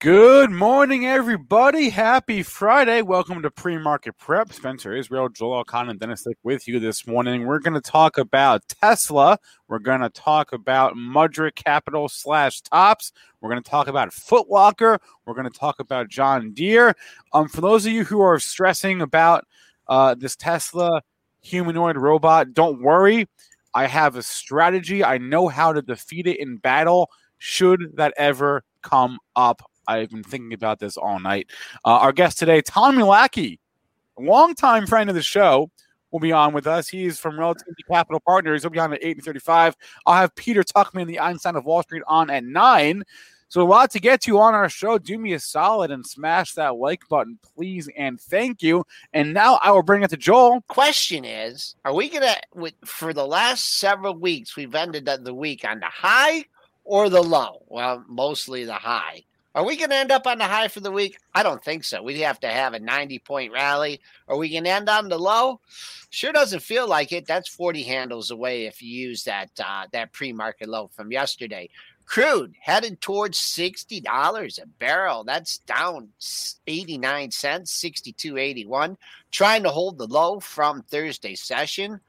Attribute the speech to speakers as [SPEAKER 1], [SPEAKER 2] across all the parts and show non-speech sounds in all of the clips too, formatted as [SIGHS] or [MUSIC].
[SPEAKER 1] Good morning, everybody. Happy Friday. Welcome to Pre Market Prep. Spencer Israel, Joel Elconin, and Dennis Dick with you this morning. We're going to talk about Tesla. We're going to talk about Mudrick Capital slash Topps. We're going to talk about Footlocker. We're going to talk about John Deere. Um, for those of you who are stressing about uh, this Tesla humanoid robot, don't worry. I have a strategy. I know how to defeat it in battle should that ever come up. I've been thinking about this all night. Uh, our guest today, Tommy Lackey, a longtime friend of the show, will be on with us. He's from Relativity Capital Partners. He'll be on at 8.35. I'll have Peter Tuchman, the Einstein of Wall Street, on at 9. So a lot to get to on our show. Do me a solid and smash that like button, please, and thank you. And now I will bring it to Joel.
[SPEAKER 2] Question is, are we gonna for the last several weeks we've ended the week on the high or the low? Well, mostly the high. Are we going to end up on the high for the week? I don't think so. We'd have to have a 90 point rally. Are we going to end on the low? Sure doesn't feel like it. That's 40 handles away if you use that uh, that pre market low from yesterday. Crude headed towards $60 a barrel. That's down 89 cents, 62.81. Trying to hold the low from Thursday session.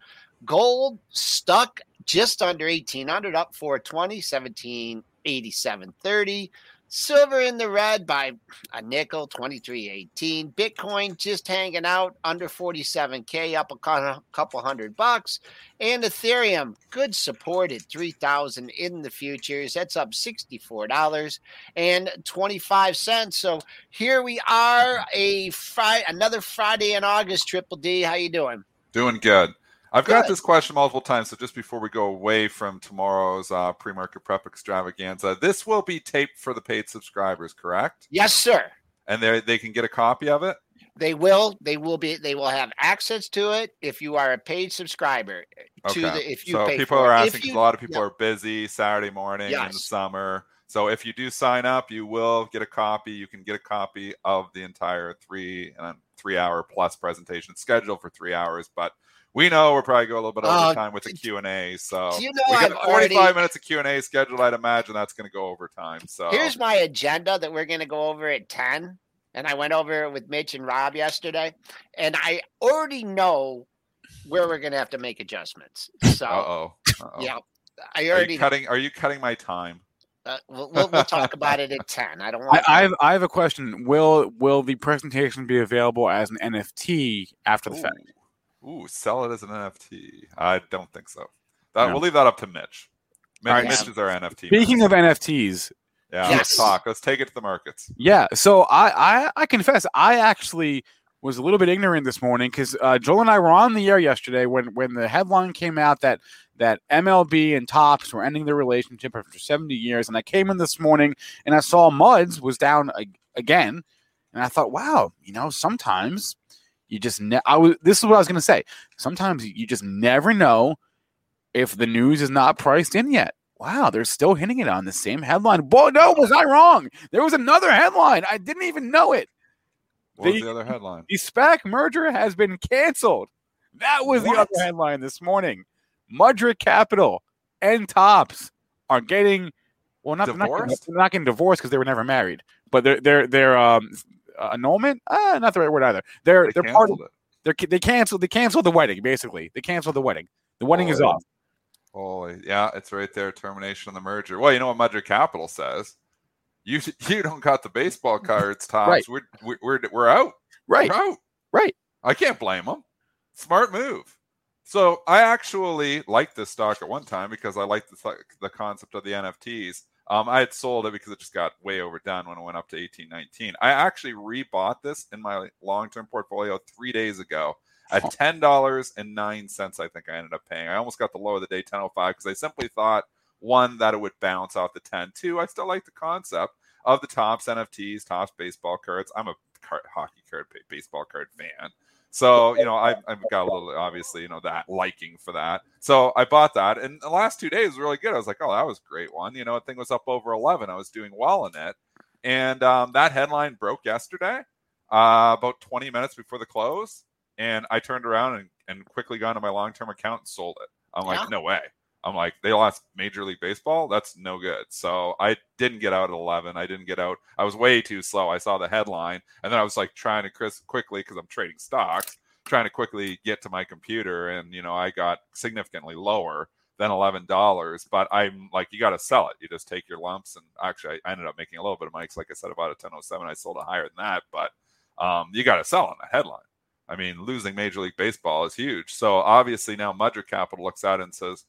[SPEAKER 2] Gold stuck just under 1800 up 420, 1787.30. Silver in the red by a nickel, 23.18. Bitcoin just hanging out under 47K, up a couple hundred bucks. And Ethereum, good support at 3,000 in the futures. That's up $64 and 25 cents. So here we are, a Friday, another Friday in August, Triple D. How you doing?
[SPEAKER 3] Doing good. I've Good. got this question multiple times, so just before we go away from tomorrow's uh, pre-market prep extravaganza, this will be taped for the paid subscribers, correct?
[SPEAKER 2] Yes, sir.
[SPEAKER 3] And they they can get a copy of it.
[SPEAKER 2] They will. They will be. They will have access to it if you are a paid subscriber. To okay. the, if you
[SPEAKER 3] so people
[SPEAKER 2] are
[SPEAKER 3] asking because a lot of people are busy Saturday morning yes. in the summer. So if you do sign up, you will get a copy. You can get a copy of the entire three and three hour plus presentation scheduled for three hours, but we know we're probably going a little bit over uh, time with the Q and A. So
[SPEAKER 2] you know
[SPEAKER 3] we
[SPEAKER 2] got
[SPEAKER 3] I've 45 already... minutes of Q and A scheduled. I'd imagine that's going to go over time. So
[SPEAKER 2] here's my agenda that we're going to go over at 10. And I went over it with Mitch and Rob yesterday, and I already know where we're going to have to make adjustments. So,
[SPEAKER 3] oh,
[SPEAKER 2] yeah, I already
[SPEAKER 3] are you cutting. Are you cutting my time?
[SPEAKER 2] Uh, we'll, we'll, we'll, talk about it at 10 i don't [LAUGHS] want
[SPEAKER 1] I, I, have i have a question will will the presentation be available as an nft after the Ooh. fact
[SPEAKER 3] Ooh, sell it as an NFT. I don't think so. That, no. We'll leave that up to Mitch. Mitch, right, Mitch is our NFT.
[SPEAKER 1] Speaking man. of NFTs,
[SPEAKER 3] yeah, yes. let's talk. Let's take it to the markets.
[SPEAKER 1] Yeah. So I, I, I confess, I actually was a little bit ignorant this morning because uh, Joel and I were on the air yesterday when when the headline came out that that MLB and Topps were ending their relationship after 70 years, and I came in this morning and I saw Muds was down again, and I thought, wow, you know, sometimes you just ne- I was this is what I was going to say. Sometimes you just never know if the news is not priced in yet. Wow, they're still hitting it on the same headline. Boy, no, was I wrong? There was another headline. I didn't even know it.
[SPEAKER 3] What the, was the other headline?
[SPEAKER 1] The SPAC merger has been canceled. That was what? the other headline this morning. Mudrick Capital and Topps are getting well, not,
[SPEAKER 3] divorced?
[SPEAKER 1] not, not getting divorced because they were never married, but they're they're they're um annulment. Uh, not the right word either. They're they they're part of it. They're, they canceled they canceled the wedding basically. They canceled the wedding. The wedding oh, is off.
[SPEAKER 3] Oh yeah, it's right there. Termination of the merger. Well, you know what Mudrick Capital says. You [LAUGHS] you don't got the baseball [LAUGHS] cards, Topps. Right. We're, we're we're out.
[SPEAKER 1] Right.
[SPEAKER 3] We're out.
[SPEAKER 1] Right.
[SPEAKER 3] I can't blame them. Smart move. So I actually liked this stock at one time because I liked the, the concept of the NFTs. Um, I had sold it because it just got way overdone when it went up to 18, 19. I actually rebought this in my long term portfolio three days ago at ten dollars and nine cents. I think I ended up paying. I almost got the low of the day, 10.05, because I simply thought one that it would bounce off the 10. Two, I still like the concept of the Topps NFTs, Topps baseball cards. I'm a card, hockey card, baseball card fan. So, you know, I, I've got a little, obviously, you know, that liking for that. So I bought that. And the last two days were really good. I was like, oh, that was a great one. You know, the thing was up over 11. I was doing well in it. And um, that headline broke yesterday, uh, about 20 minutes before the close. And I turned around and, and quickly got into my long term account and sold it. I'm like,
[SPEAKER 2] Yeah.
[SPEAKER 3] no way. I'm like, they lost Major League Baseball. That's no good. So I didn't get out at 11. I didn't get out. I was way too slow. I saw the headline, and then I was like trying to Chris quickly because I'm trading stocks, trying to quickly get to my computer, and you know I got significantly lower than eleven dollars. But I'm like, you got to sell it. You just take your lumps, and actually, I ended up making a little bit of. 'cause like I said, about a 1007, I sold it higher than that. But um, you got to sell on the headline. I mean, losing Major League Baseball is huge. So obviously now Mudrick Capital looks at it and says,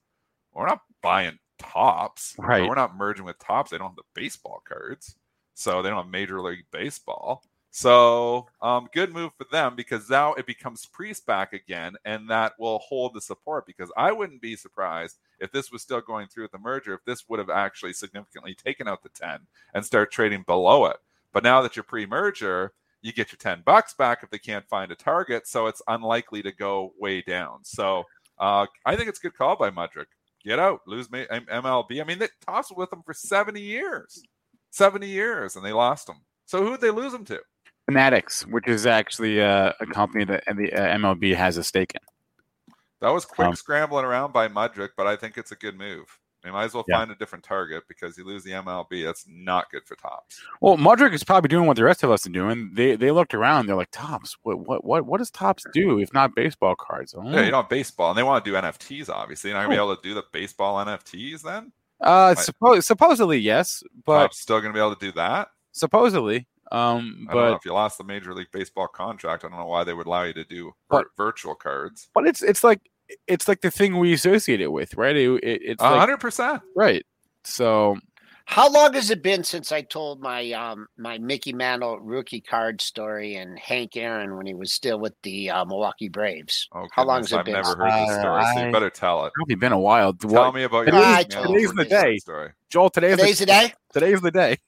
[SPEAKER 3] we're not buying Topps.
[SPEAKER 1] Right.
[SPEAKER 3] We're not merging with Topps. They don't have the baseball cards. So they don't have Major League Baseball. So um, good move for them because now it becomes pre-SPAC again, and that will hold the support. Because I wouldn't be surprised if this was still going through with the merger, if this would have actually significantly taken out the 10 and start trading below it. But now that you're pre-merger, you get your 10 bucks back if they can't find a target. So it's unlikely to go way down. So uh, I think it's a good call by Mudrick. Get out, lose MLB. I mean, they tossed with them for 70 years, 70 years, and they lost them. So who'd they lose them to?
[SPEAKER 1] Fanatics, which is actually uh, a company that the uh, MLB has a stake in.
[SPEAKER 3] That was quick
[SPEAKER 1] Um,
[SPEAKER 3] scrambling around by Mudrick, but I think it's a good move. They might as well
[SPEAKER 1] Yeah.
[SPEAKER 3] find a different target because you lose the MLB. That's not good for Topps.
[SPEAKER 1] Well, Mudrick is probably doing what the rest of us are doing. They they looked around. They're like, Topps. What what what what does Topps do if not baseball cards? Oh.
[SPEAKER 3] Yeah, you don't have baseball, and they want to do NFTs. Obviously, you're not gonna be
[SPEAKER 1] Oh.
[SPEAKER 3] able to do the baseball NFTs. Then
[SPEAKER 1] Uh, suppo- supposedly yes, but
[SPEAKER 3] Topps still gonna be able to do that.
[SPEAKER 1] supposedly, um,
[SPEAKER 3] I don't know
[SPEAKER 1] but
[SPEAKER 3] if you lost the Major League Baseball contract. I don't know why they would allow you to do
[SPEAKER 1] But-
[SPEAKER 3] virtual cards.
[SPEAKER 1] but it's it's like it's like the thing we associate it with, right? It, it, it's
[SPEAKER 3] A
[SPEAKER 1] like,
[SPEAKER 3] hundred percent.
[SPEAKER 1] right. So
[SPEAKER 2] How long has it been since I told my um my Mickey Mantle rookie card story and Hank Aaron when he was still with the uh, Milwaukee Braves?
[SPEAKER 3] Oh,
[SPEAKER 2] How long
[SPEAKER 3] goodness,
[SPEAKER 2] has it been?
[SPEAKER 3] I've never heard this
[SPEAKER 1] Uh,
[SPEAKER 3] story, so
[SPEAKER 1] I-
[SPEAKER 3] you better tell it.
[SPEAKER 1] probably been a while.
[SPEAKER 3] Tell
[SPEAKER 1] What-
[SPEAKER 3] me about
[SPEAKER 1] Today's-
[SPEAKER 3] your
[SPEAKER 2] Ah,
[SPEAKER 1] today's the day.
[SPEAKER 3] card story.
[SPEAKER 1] Joel, today's
[SPEAKER 2] Today's
[SPEAKER 1] the,
[SPEAKER 2] the day.
[SPEAKER 1] today's the day.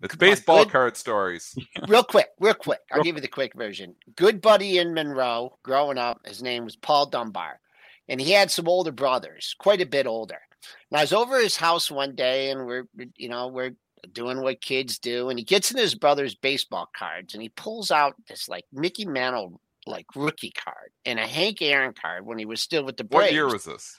[SPEAKER 3] It's
[SPEAKER 2] Come on,
[SPEAKER 3] baseball
[SPEAKER 2] good.
[SPEAKER 3] card stories. [LAUGHS]
[SPEAKER 2] real quick, real quick. I'll
[SPEAKER 1] Real-
[SPEAKER 2] give you the quick version. Good buddy in Monroe, growing up, his name was Paul Dunbar, and he had some older brothers, quite a bit older. And I was over his house one day, and we're, you know, we're doing what kids do, and he gets in his brother's baseball cards, and he pulls out this like Mickey Mantle like rookie card and a Hank Aaron card when he was still with the Braves.
[SPEAKER 3] What year was this?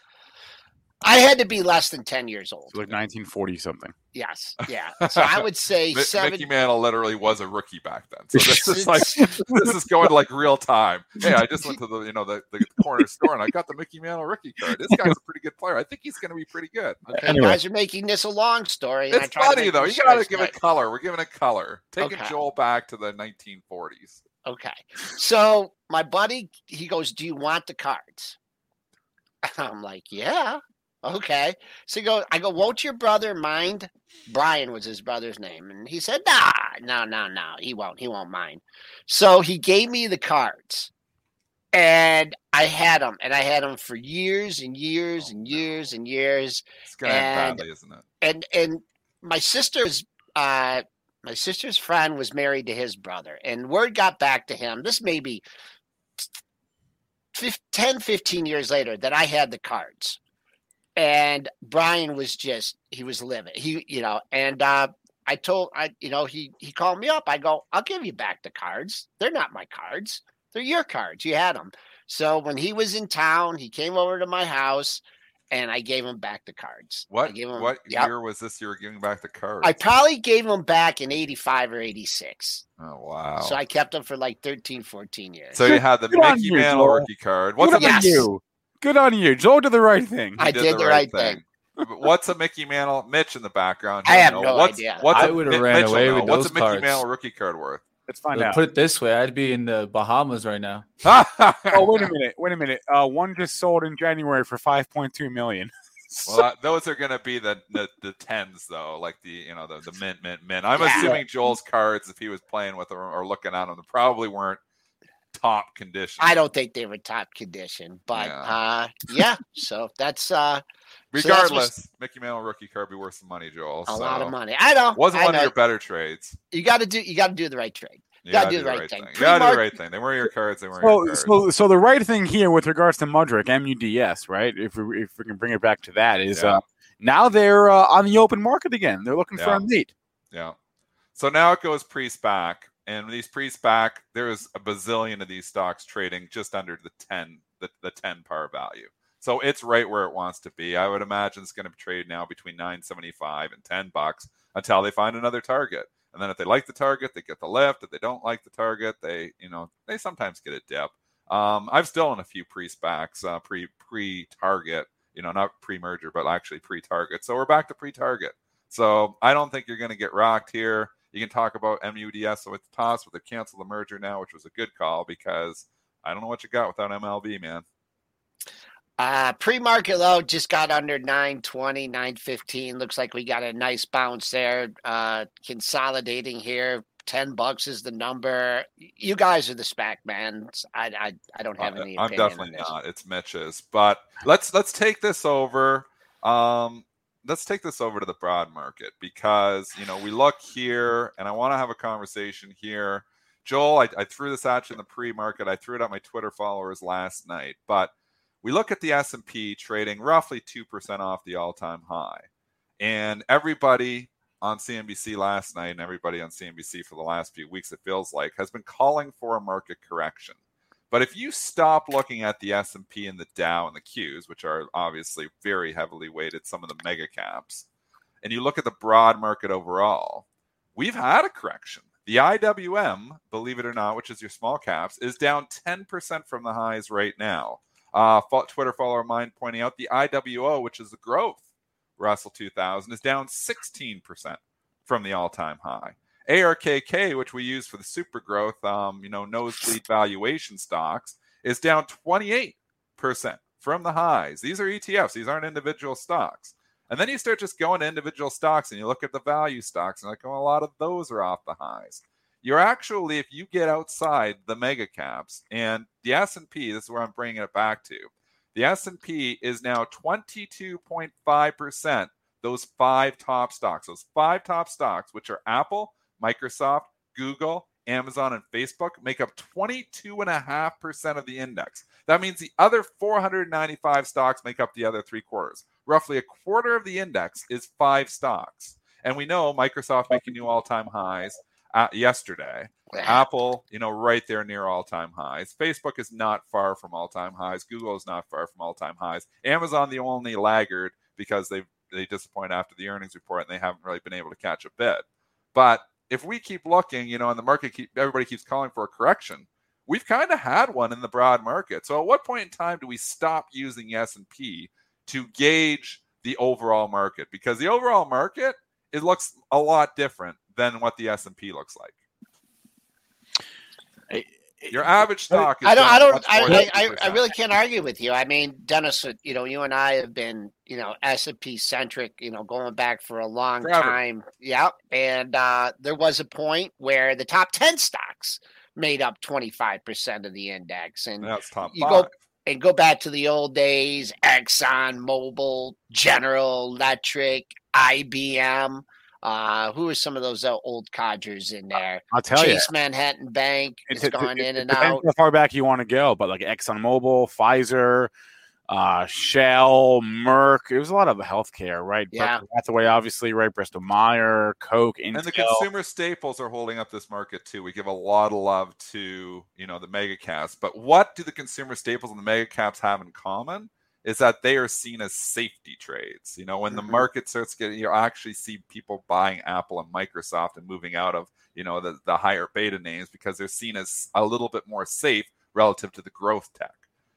[SPEAKER 2] I had to be less than ten years old.
[SPEAKER 1] It's like 1940 something.
[SPEAKER 2] Yes, yeah. [LAUGHS] So I would say
[SPEAKER 3] Mi-
[SPEAKER 2] seven.
[SPEAKER 3] Mickey Mantle literally was a rookie back then. So this is [LAUGHS] like this is going like real time. Hey, I just went to the you know the, the corner store and I got the Mickey Mantle rookie card. This guy's a pretty good player. I think he's going to be pretty good.
[SPEAKER 2] Okay,
[SPEAKER 1] Anyway.
[SPEAKER 2] you guys are making this a long story. And I
[SPEAKER 3] It's funny though. You got to give it color. We're giving it color. Taking
[SPEAKER 2] Okay.
[SPEAKER 3] Joel back to the 1940s.
[SPEAKER 2] Okay. So my buddy, he goes, Do you want the cards? [LAUGHS] I'm like, Yeah. Okay. So he go, I go, Won't your brother mind? Brian was his brother's name. And he said, Nah, no, no, no. He won't. He won't mind. So he gave me the cards. And I had them, and I had them for years and years
[SPEAKER 3] Oh,
[SPEAKER 2] and
[SPEAKER 3] no.
[SPEAKER 2] years and years.
[SPEAKER 3] It's end
[SPEAKER 2] And-
[SPEAKER 3] badly, isn't it?
[SPEAKER 2] and and my sister's uh my sister's friend was married to his brother and word got back to him this may be fif- 10 15 years later that i had the cards and brian was just he was living he you know and uh i told i you know he he called me up i go i'll give you back the cards they're not my cards they're your cards you had them so when he was in town he came over to my house and i gave him back the cards
[SPEAKER 3] What
[SPEAKER 2] gave him,
[SPEAKER 3] what
[SPEAKER 2] Yep.
[SPEAKER 3] year was this? You were giving back the cards.
[SPEAKER 2] I probably gave them back in 85 or 86.
[SPEAKER 3] oh wow.
[SPEAKER 2] So I kept them for like 13, 14 years.
[SPEAKER 3] So you had the
[SPEAKER 1] Good on
[SPEAKER 3] Mickey Mantle rookie card. What's
[SPEAKER 1] Good
[SPEAKER 3] a
[SPEAKER 2] Yes.
[SPEAKER 1] you. Good on you. Joel did the right thing.
[SPEAKER 2] I did the right thing.
[SPEAKER 3] But [LAUGHS] What's a Mickey Mantle? Mitch in the background.
[SPEAKER 2] I have
[SPEAKER 3] know.
[SPEAKER 2] no
[SPEAKER 3] what's,
[SPEAKER 2] idea.
[SPEAKER 3] What's
[SPEAKER 4] I
[SPEAKER 3] a-
[SPEAKER 4] would've ran
[SPEAKER 3] Mitch
[SPEAKER 4] away
[SPEAKER 3] know.
[SPEAKER 4] with
[SPEAKER 3] What's
[SPEAKER 4] those What's
[SPEAKER 3] a Mickey
[SPEAKER 4] cards.
[SPEAKER 3] Mantle rookie card worth?
[SPEAKER 1] Let's find
[SPEAKER 4] Well,
[SPEAKER 1] out.
[SPEAKER 4] Put it this way, I'd be in the Bahamas right now. [LAUGHS]
[SPEAKER 1] oh, wait a minute. Wait a minute. Uh, one just sold in January for 5.2 million. [LAUGHS]
[SPEAKER 3] Well, that, those are going to be the, the the tens though, like the you know the the mint mint mint. I'm
[SPEAKER 2] Yeah.
[SPEAKER 3] assuming Joel's cards, if he was playing with them or looking at them, they probably weren't top condition.
[SPEAKER 2] I don't think they were top condition, but
[SPEAKER 3] Yeah.
[SPEAKER 2] uh yeah, so that's uh
[SPEAKER 3] Regardless, Mickey Mantle rookie card be worth some money, Joel.
[SPEAKER 2] A
[SPEAKER 3] so
[SPEAKER 2] lot of money. I know.
[SPEAKER 3] Wasn't
[SPEAKER 2] I
[SPEAKER 3] one
[SPEAKER 2] know.
[SPEAKER 3] of your better trades.
[SPEAKER 2] You got to do. You got to do the right trade.
[SPEAKER 3] You
[SPEAKER 2] Gotta do the right thing.
[SPEAKER 3] You gotta do the right thing. They weren't your cards. They weren't
[SPEAKER 1] So,
[SPEAKER 3] your cards.
[SPEAKER 1] so, so the right thing here with regards to Mudrick, MUDS, right? If we if we can bring it back to that, is
[SPEAKER 3] Yeah.
[SPEAKER 1] uh, now they're uh, on the open market again. They're looking for
[SPEAKER 3] Yeah.
[SPEAKER 1] a meet.
[SPEAKER 3] Yeah. So now it goes pre-SPAC, and these pre-SPAC, there's a bazillion of these stocks trading just under the ten, the, the ten par value. So it's right where it wants to be. I would imagine it's going to trade now between nine seventy-five and ten bucks until they find another target. And then if they like the target, they get the lift. If they don't like the target, they you know they sometimes get a dip. Um, I've still in a few pre-SPACs, uh, pre pre-target, you know, not pre-merger, but actually pre-target. So we're back to pre-target. So I don't think you're going to get rocked here. You can talk about MUDS with the toss, but they canceled the merger now, which was a good call because I don't know what you got without MLB, man.
[SPEAKER 2] Uh, pre-market low just got under 920, 915. Looks like we got a nice bounce there. Uh, consolidating here. 10 bucks is the number. You guys are the SPAC man. I, I, I don't have
[SPEAKER 3] Uh,
[SPEAKER 2] any
[SPEAKER 3] I'm definitely not. It's Mitch's, but let's let's take this over. Um, let's take this over to the broad market because you know we look here, and I want to have a conversation here. Joel, I, I threw this at you in the pre-market. I threw it at my Twitter followers last night, but we look at the S&P trading roughly 2% off the all-time high. And everybody on CNBC last night and everybody on CNBC for the last few weeks it feels like has been calling for a market correction. But if you stop looking at the S&P and the Dow and the Qs, which are obviously very heavily weighted some of the mega caps, and you look at the broad market overall, we've had a correction. The IWM, believe it or not, which is your small caps, is down 10% from the highs right now. Uh, Twitter follower of mine pointing out the IWO, which is the growth Russell 2000, is down 16% from the all-time high. ARKK, which we use for the super growth, um, you know, nosebleed valuation stocks, is down 28% from the highs. These are ETFs; these aren't individual stocks. And then you start just going to individual stocks, and you look at the value stocks, and like, oh, a lot of those are off the highs. You're actually, if you get outside the mega caps and the S&P, this is where I'm bringing it back to. The S&P is now 22.5%. Those five top stocks, those five top stocks, which are Apple, Microsoft, Google, Amazon, and Facebook, make up 22.5% of the index. That means the other 495 stocks make up the other three quarters. Roughly a quarter of the index is five stocks. And we know Microsoft making new all time highs uh, yesterday. Apple, you know, right there near all time highs. Facebook is not far from all time highs. Google is not far from all time highs. Amazon, the only laggard because they they disappoint after the earnings report and they haven't really been able to catch a bid. But if we keep looking, you know, and the market keep everybody keeps calling for a correction, we've kind of had one in the broad market. So at what point in time do we stop using S&P to gauge the overall market? Because the overall market it looks a lot different than what the S&P looks like. Your average stock. Is
[SPEAKER 2] I don't. I don't. I, I, I, I really can't argue with you. I mean, Dennis, you know, you and I have been, you know, S and P centric, you know, going back for a long
[SPEAKER 3] Forever.
[SPEAKER 2] time. Yep. And uh, there was a point where the top ten stocks made up twenty five percent of the index, and
[SPEAKER 3] That's top
[SPEAKER 2] you
[SPEAKER 3] five.
[SPEAKER 2] go- and go back to the old days: Exxon, Mobil, General Electric, IBM. Uh, who are some of those uh, old codgers in there?
[SPEAKER 1] I'll tell you.
[SPEAKER 2] Chase Manhattan Bank
[SPEAKER 1] It-
[SPEAKER 2] has
[SPEAKER 1] it-
[SPEAKER 2] gone
[SPEAKER 1] it-
[SPEAKER 2] in and out.
[SPEAKER 1] How far back you want to go, but like ExxonMobil, Pfizer, uh, Shell, Merck. It was a lot of healthcare, right?
[SPEAKER 2] Yeah.
[SPEAKER 1] That's the way, obviously, right? Bristol Meyer, Coke, Intel.
[SPEAKER 3] and the consumer staples are holding up this market too. We give a lot of love to you know the mega caps, but what do the consumer staples and the mega caps have in common? Is that they are seen as safety trades. You know, when the
[SPEAKER 2] Mhm.
[SPEAKER 3] market starts getting, you actually see people buying Apple and Microsoft and moving out of you know the, the higher beta names because they're seen as a little bit more safe relative to the growth tech.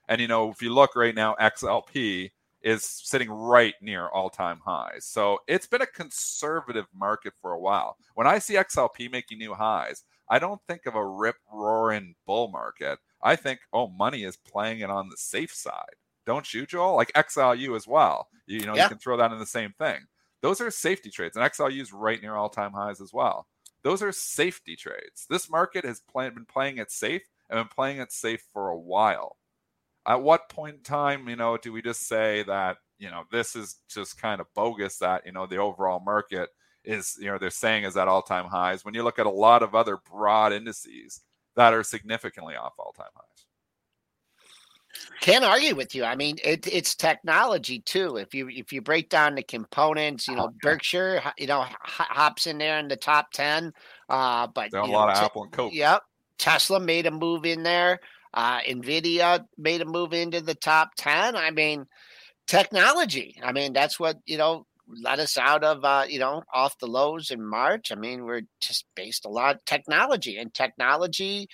[SPEAKER 3] And you know, if you look right now, XLP is sitting right near all-time highs. So it's been a conservative market for a while. When I see XLP making new highs, I don't think of a rip roaring bull market. I think, oh, money is playing it on the safe side. Don't you, Joel? Like XLU as well. You, you know,
[SPEAKER 2] Yeah.
[SPEAKER 3] you can throw that in the same thing. Those are safety trades, and XLU is right near all-time highs as well. Those are safety trades. This market has play, been playing it safe and been playing it safe for a while. At what point in time, you know, do we just say that you know, this is just kind of bogus that, you know, the overall market is, you know, they're saying is at all time highs when you look at a lot of other broad indices that are significantly off all time highs.
[SPEAKER 2] Can't argue with you. I mean, it, it's technology too. If you if you break down the components, you know, Berkshire, you know, hops in there in the top ten. Uh, but
[SPEAKER 3] a
[SPEAKER 2] you
[SPEAKER 3] lot
[SPEAKER 2] know,
[SPEAKER 3] of
[SPEAKER 2] te-
[SPEAKER 3] Apple and Coke.
[SPEAKER 2] Yep. Tesla made a move in there. Uh, Nvidia made a move into the top 10. I mean, technology. I mean, that's what, you know, let us out of, uh, you know, off the lows in March. I mean, we're just based a lot of technology and technology.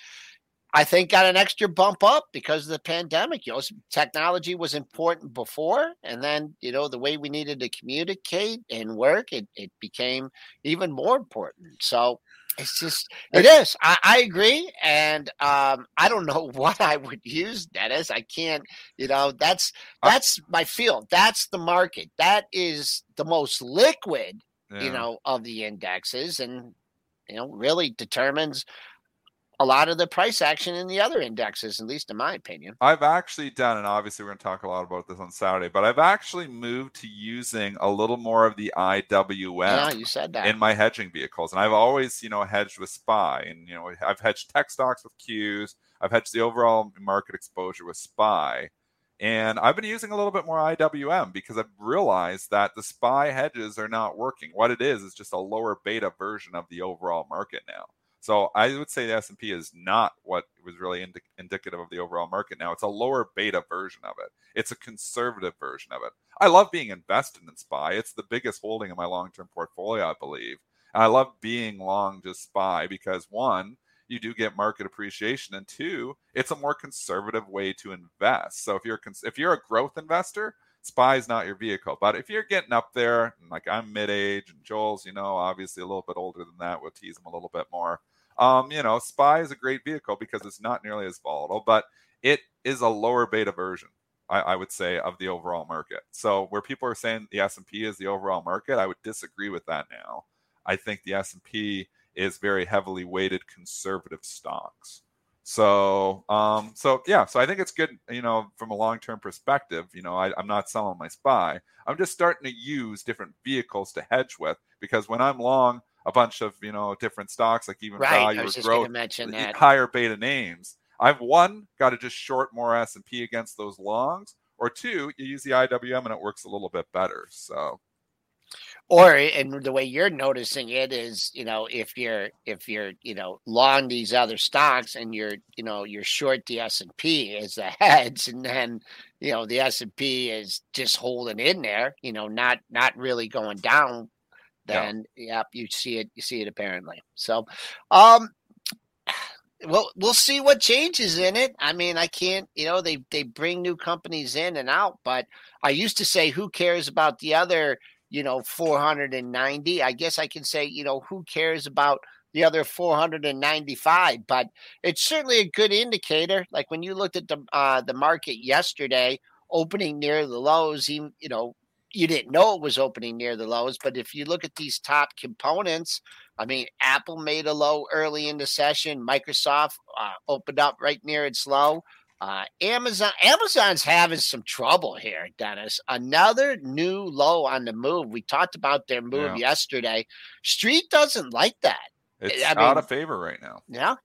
[SPEAKER 2] I think got an extra bump up because of the pandemic. You know, technology was important before, and then you know the way we needed to communicate and work, it, it became even more important. So it's just it is. I, I agree, and um, I don't know [LAUGHS] what I would use, Dennis. I can't. You know, that's that's my field. That's the market. That is the most liquid. You know, of the indexes, and you know, really determines a lot of the price action in the other indexes, at least in my opinion.
[SPEAKER 3] I've actually done, and obviously we're going to talk a lot about this on Saturday, but I've actually moved to using a little more of the IWM
[SPEAKER 2] Yeah, you said that.
[SPEAKER 3] in my hedging vehicles. And I've always, you know, hedged with SPY. And, you know, I've hedged tech stocks with Qs. I've hedged the overall market exposure with SPY. And I've been using a little bit more IWM because I've realized that the SPY hedges are not working. What it is is just a lower beta version of the overall market now. So I would say the S&P is not what was really indi- indicative of the overall market now. It's a lower beta version of it. It's a conservative version of it. I love being invested in SPY. It's the biggest holding in my long-term portfolio, I believe. And I love being long just SPY because one, you do get market appreciation, and two, it's a more conservative way to invest. So if you're cons- if you're a growth investor, SPY is not your vehicle. But if you're getting up there, like I'm mid-age and Joel's, you know, obviously a little bit older than that, we'll tease him a little bit more. Um, you know, SPY is a great vehicle because it's not nearly as volatile, but it is a lower beta version. I, I would say of the overall market. So where people are saying the S and P is the overall market, I would disagree with that now. I think the S and P is very heavily weighted conservative stocks. So, um, so yeah, so I think it's good, you know, from a long-term perspective. You know, I, I'm not selling my SPY. I'm just starting to use different vehicles to hedge with because when I'm long a bunch of you know different stocks, like even
[SPEAKER 2] right.
[SPEAKER 3] value
[SPEAKER 2] I
[SPEAKER 3] or
[SPEAKER 2] just
[SPEAKER 3] growth,
[SPEAKER 2] mention that.
[SPEAKER 3] higher beta names. I've one got to just short more S and P against those longs, or two, you use the IWM and it works a little bit better. So
[SPEAKER 2] or and the way you're noticing it is you know if you're if you're you know long these other stocks and you're you know you're short the s&p as the [LAUGHS] heads and then you know the s&p is just holding in there you know not not really going down
[SPEAKER 3] Yeah.
[SPEAKER 2] then yep you see it you see it apparently so um [SIGHS] well we'll see what changes in it i mean i can't you know they they bring new companies in and out but i used to say who cares about the other you know 490 i guess i can say you know who cares about the other 495 but it's certainly a good indicator. Like when you looked at the uh the market yesterday opening near the lows even you know you didn't know it was opening near the lows but if you look at these top components i mean apple made a low early in the session microsoft uh, opened up right near its low uh, Amazon Amazon's having some trouble here, Dennis. Another new low on the move. We talked about their move
[SPEAKER 3] Yeah.
[SPEAKER 2] yesterday. Street doesn't like that.
[SPEAKER 3] it's
[SPEAKER 2] I
[SPEAKER 3] out
[SPEAKER 2] mean-
[SPEAKER 3] of favor right now.
[SPEAKER 2] Yeah.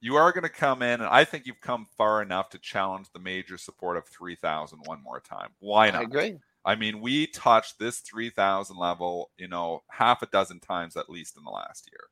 [SPEAKER 3] You are going to come in, and I think you've come far enough to challenge the major support of 3,000 one more time. Why not?
[SPEAKER 2] I agree.
[SPEAKER 3] I mean, we touched this 3,000 level, you know, half a dozen times at least in the last year.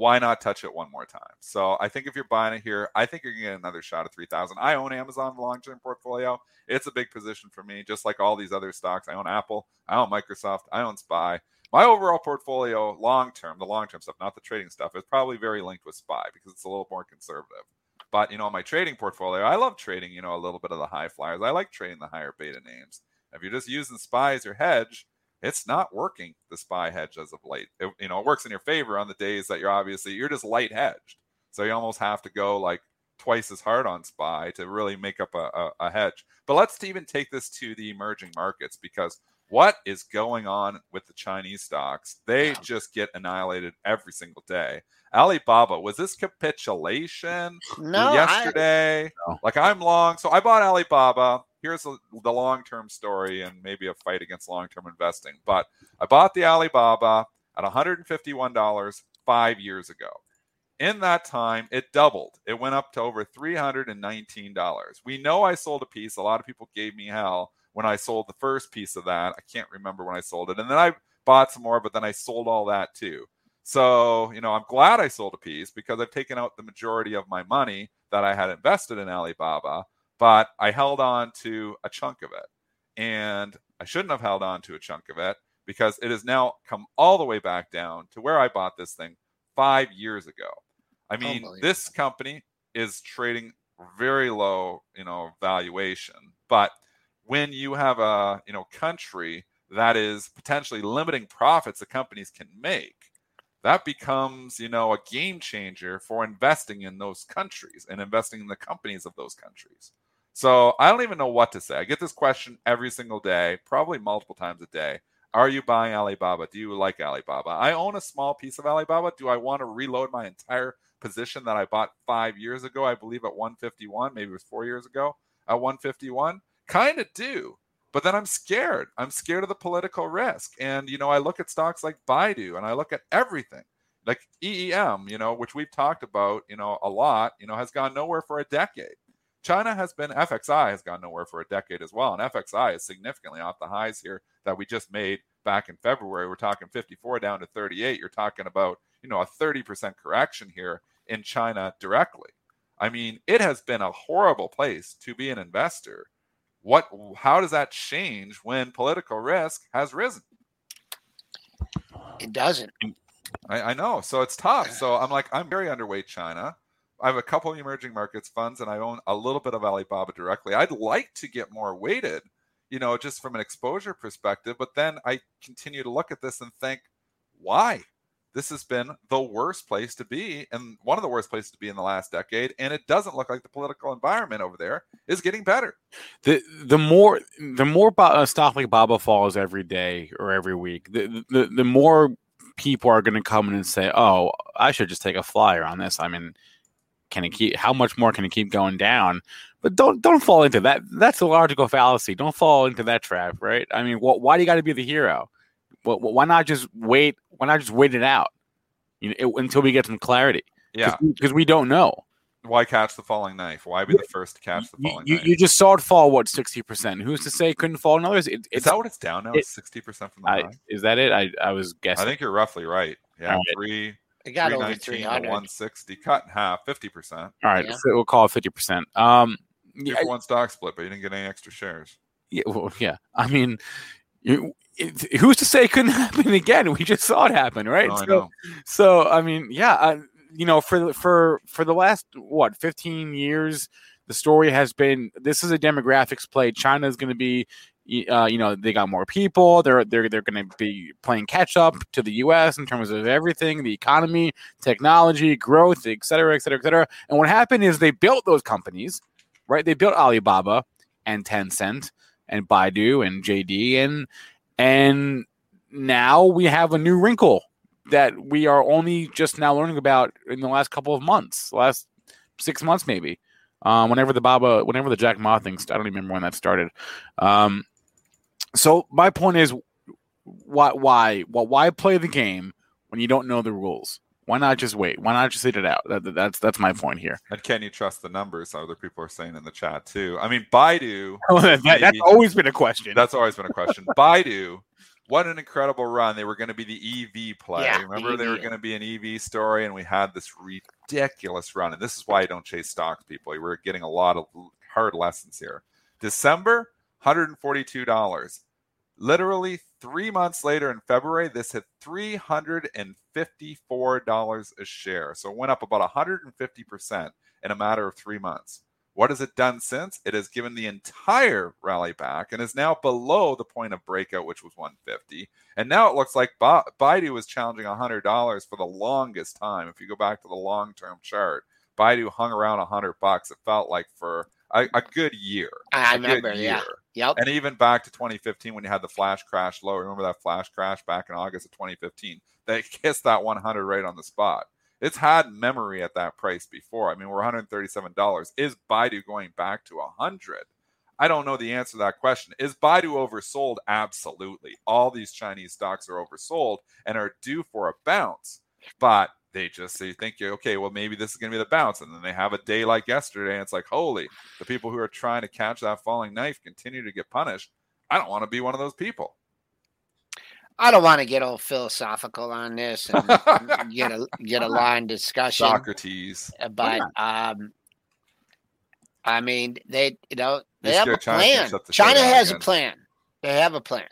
[SPEAKER 3] Why not touch it one more time? So I think if you're buying it here, I think you're to get another shot at 3,000. I own Amazon long term portfolio. It's a big position for me, just like all these other stocks. I own Apple, I own Microsoft, I own SPY. My overall portfolio, long term, the long term stuff, not the trading stuff, is probably very linked with SPY because it's a little more conservative. But you know, my trading portfolio, I love trading, you know, a little bit of the high flyers. I like trading the higher beta names. If you're just using SPY as your hedge, it's not working the SPY hedge as of late. It, you know, it works in your favor on the days that you're obviously you're just light hedged. So you almost have to go like twice as hard on SPY to really make up a, a, a hedge. But let's even take this to the emerging markets because what is going on with the Chinese stocks? They
[SPEAKER 2] Yeah.
[SPEAKER 3] just get annihilated every single day. Alibaba, was this capitulation
[SPEAKER 2] No, I,
[SPEAKER 3] yesterday?
[SPEAKER 1] No.
[SPEAKER 3] Like I'm long, so I bought Alibaba. here's the, the long term story and maybe a fight against long term investing. But I bought the Alibaba at $151 five years ago. In that time, it doubled. It went up to over $319. We know I sold a piece. A lot of people gave me hell when I sold the first piece of that. I can't remember when I sold it. And then I bought some more, but then I sold all that too. So, you know, I'm glad I sold a piece because I've taken out the majority of my money that I had invested in Alibaba, but I held on to a chunk of it. And I shouldn't have held on to a chunk of it because it has now come all the way back down to where I bought this thing five years ago. I mean, this company is trading very low, you know, valuation. But when you have a, you know, country that is potentially limiting profits that companies can make, that becomes, you know, a game changer for investing in those countries and investing in the companies of those countries. So I don't even know what to say. I get this question every single day, probably multiple times a day. Are you buying Alibaba? Do you like Alibaba? I own a small piece of Alibaba. Do I want to reload my entire position that I bought five years ago, I believe at 151, maybe it was four years ago at 151? Kind of do. But then I'm scared. I'm scared of the political risk. And, you know, I look at stocks like Baidu and I look at everything like EEM, you know, which we've talked about, you know, a lot, you know, has gone nowhere for a decade. China has been, FXI has gone nowhere for a decade as well. And FXI is significantly off the highs here that we just made back in February. We're talking 54 down to 38. You're talking about, you know, a 30% correction here in China directly. I mean, it has been a horrible place to be an investor. What how does that change when political risk has risen?
[SPEAKER 2] It doesn't.
[SPEAKER 3] Mm, I, I know. So it's tough. So [SIGHS] I'm like, I'm very underweight China. I have a couple emerging markets funds and I own a little bit of Alibaba directly. I'd like to get more weighted, you know, just from an exposure perspective. But then I continue to look at this and think, why? This has been the worst place to be and one of the worst places to be in the last decade and it doesn't look like the political environment over there is getting better.
[SPEAKER 1] The the more the more uh, stock like baba falls every day or every week the the, the more people are going to come in and say oh i should just take a flyer on this. I mean can it keep how much more can it keep going down? But don't don't fall into that. That's a logical fallacy. Don't fall into that trap right? I mean wh- why do you got to be the hero well, why not just wait? Why not just wait it out you know, it, until we get some clarity?
[SPEAKER 3] Yeah,
[SPEAKER 1] because we don't know.
[SPEAKER 3] Why catch the falling knife? Why be the first to catch the falling
[SPEAKER 1] you,
[SPEAKER 3] knife?
[SPEAKER 1] You just saw it fall what sixty percent. Who's to say it couldn't fall another? It,
[SPEAKER 3] is that what it's down now? It's sixty percent from the
[SPEAKER 1] I, high. Is that it? I, I was guessing.
[SPEAKER 3] I think you're roughly right. Yeah, right. three.
[SPEAKER 2] It got over 300.
[SPEAKER 3] 160, cut in half, 50%. All
[SPEAKER 1] right, yeah. so we'll call it 50%. Um,
[SPEAKER 3] yeah, one stock split, but you didn't get any extra shares.
[SPEAKER 1] Yeah, well, yeah. I mean, you, it, who's to say it couldn't [LAUGHS] happen again? We just saw it happen, right?
[SPEAKER 3] Oh,
[SPEAKER 1] so,
[SPEAKER 3] I
[SPEAKER 1] so I mean, yeah, uh, you know, for for for the last what 15 years, the story has been this is a demographics play. China is going to be, uh, you know, they got more people. They're they're they're going to be playing catch up to the U.S. in terms of everything, the economy, technology, growth, et cetera, et cetera, et cetera. And what happened is they built those companies, right? They built Alibaba and Tencent and Baidu and JD and and now we have a new wrinkle that we are only just now learning about in the last couple of months, last six months maybe. Um, whenever the Baba, whenever the Jack Ma thing, I don't remember when that started. Um, so my point is, why, why, why play the game when you don't know the rules? Why not just wait? Why not just sit it out? That, that's that's my point here. [LAUGHS]
[SPEAKER 3] And can you trust the numbers? Other people are saying in the chat too. I mean, Baidu.
[SPEAKER 1] Oh, [LAUGHS] that, maybe, that's always been a question.
[SPEAKER 3] That's always been a question. [LAUGHS] Baidu. What an incredible run! They were going to be the EV play.
[SPEAKER 2] Yeah,
[SPEAKER 3] Remember,
[SPEAKER 2] EV.
[SPEAKER 3] they were going to be an EV story, and we had this ridiculous run. And this is why I don't chase stocks, people. We're getting a lot of hard lessons here. December, $142. Literally three months later in February, this hit $354 a share. So it went up about 150% in a matter of three months. What has it done since? It has given the entire rally back and is now below the point of breakout, which was 150. And now it looks like ba- Baidu was challenging $100 for the longest time. If you go back to the long-term chart, Baidu hung around 100 bucks. It felt like for a, a good year.
[SPEAKER 2] I
[SPEAKER 3] a
[SPEAKER 2] remember, yeah.
[SPEAKER 3] year.
[SPEAKER 2] Yep.
[SPEAKER 3] And even back to 2015 when you had the flash crash low. Remember that flash crash back in August of 2015? They [LAUGHS] kissed that 100 right on the spot. It's had memory at that price before. I mean, we're $137. Is Baidu going back to 100? I don't know the answer to that question. Is Baidu oversold? Absolutely. All these Chinese stocks are oversold and are due for a bounce. But they just say, think, you okay, well, maybe this is going to be the bounce. And then they have a day like yesterday, and it's like, holy, the people who are trying to catch that falling knife continue to get punished. I don't want to be one of those people.
[SPEAKER 2] I don't want to get all philosophical on this and [LAUGHS] get a get a line discussion.
[SPEAKER 3] Socrates.
[SPEAKER 2] But um, I mean, they you know they
[SPEAKER 3] You
[SPEAKER 2] have a
[SPEAKER 3] China
[SPEAKER 2] plan.
[SPEAKER 3] shut the show
[SPEAKER 2] China
[SPEAKER 3] down
[SPEAKER 2] has a plan. They have a plan,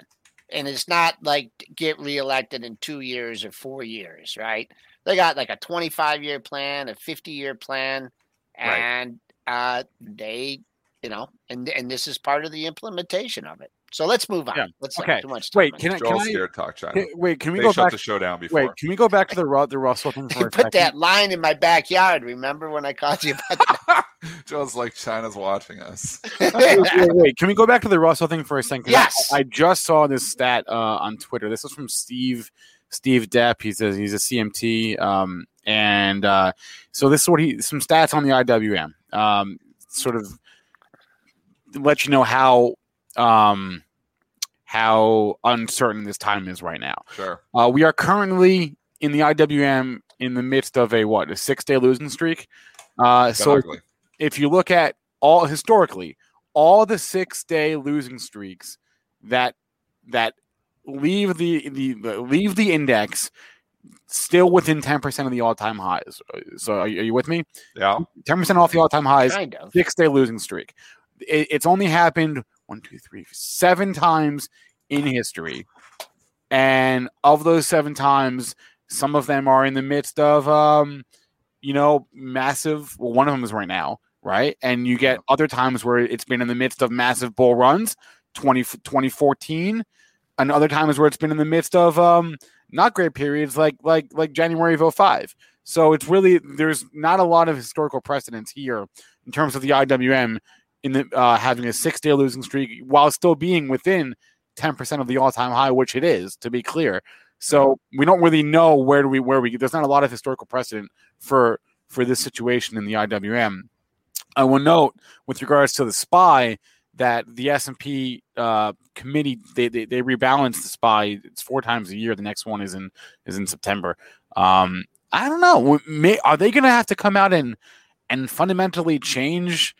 [SPEAKER 2] and it's not like get reelected in two years or four years, right? They got like a twenty-five year plan, a fifty-year plan,
[SPEAKER 3] Right.
[SPEAKER 2] and uh, they, you know, and and this is part of the implementation of it. So let's move on.
[SPEAKER 1] Yeah.
[SPEAKER 2] Let's not
[SPEAKER 1] Okay.
[SPEAKER 2] too much.
[SPEAKER 1] Wait, can I?
[SPEAKER 2] it.
[SPEAKER 1] Can
[SPEAKER 3] Joel's
[SPEAKER 1] I
[SPEAKER 3] scared talk China.
[SPEAKER 1] can- wait, can we
[SPEAKER 3] They
[SPEAKER 1] go
[SPEAKER 3] shut
[SPEAKER 1] back?
[SPEAKER 3] the show down before.
[SPEAKER 1] Wait, can we go back to the Ru- the Russell thing for
[SPEAKER 2] You
[SPEAKER 1] a
[SPEAKER 2] put
[SPEAKER 1] second?
[SPEAKER 2] that line in my backyard. Remember when I called you about that? [LAUGHS]
[SPEAKER 3] Joel's like China's watching us. [LAUGHS]
[SPEAKER 1] wait, wait, wait, can we go back to the Russell thing for a second? 'Cause I-
[SPEAKER 2] Yes.
[SPEAKER 1] I, just saw this stat uh, on Twitter. This was from Steve Steve Deppe. He's a he's a CMT, um, and uh, so this is what he some stats on the IWM. Um, sort of let you know how um, how uncertain this time is right now.
[SPEAKER 3] Sure.
[SPEAKER 1] Uh, we are currently in the IWM in the midst of a what a six day losing streak. Uh, so
[SPEAKER 3] ugly.
[SPEAKER 1] if you look at all historically, all the six day losing streaks that that leave the, the the- leave the index still within ten percent of the all time highs. So are you, are you with me?
[SPEAKER 3] Yeah.
[SPEAKER 1] Ten percent off the all time highs
[SPEAKER 2] kind of.
[SPEAKER 1] six day losing streak. It, it's only happened one, two, three, seven times in history. And of those seven times, some of them are in the midst of, um, you know, massive. Well, one of them is right now, right? And you get other times where it's been in the midst of massive bull runs, 20, 2014, and other times where it's been in the midst of um, not great periods like like like January of 05. So it's really there's not a lot of historical precedence here in terms of the IWM in the uh, having a six day losing streak while still being within 10% of the all time high, which it is, to be clear. So we don't really know where do we where we there's not a lot of historical precedent for for this situation in the IWM. I will note with regards to the spy that the S and P uh, committee they, they they rebalance the spy. It's four times a year. The next one is in is in September. Um, I don't know. May, are they going to have to come out and and fundamentally change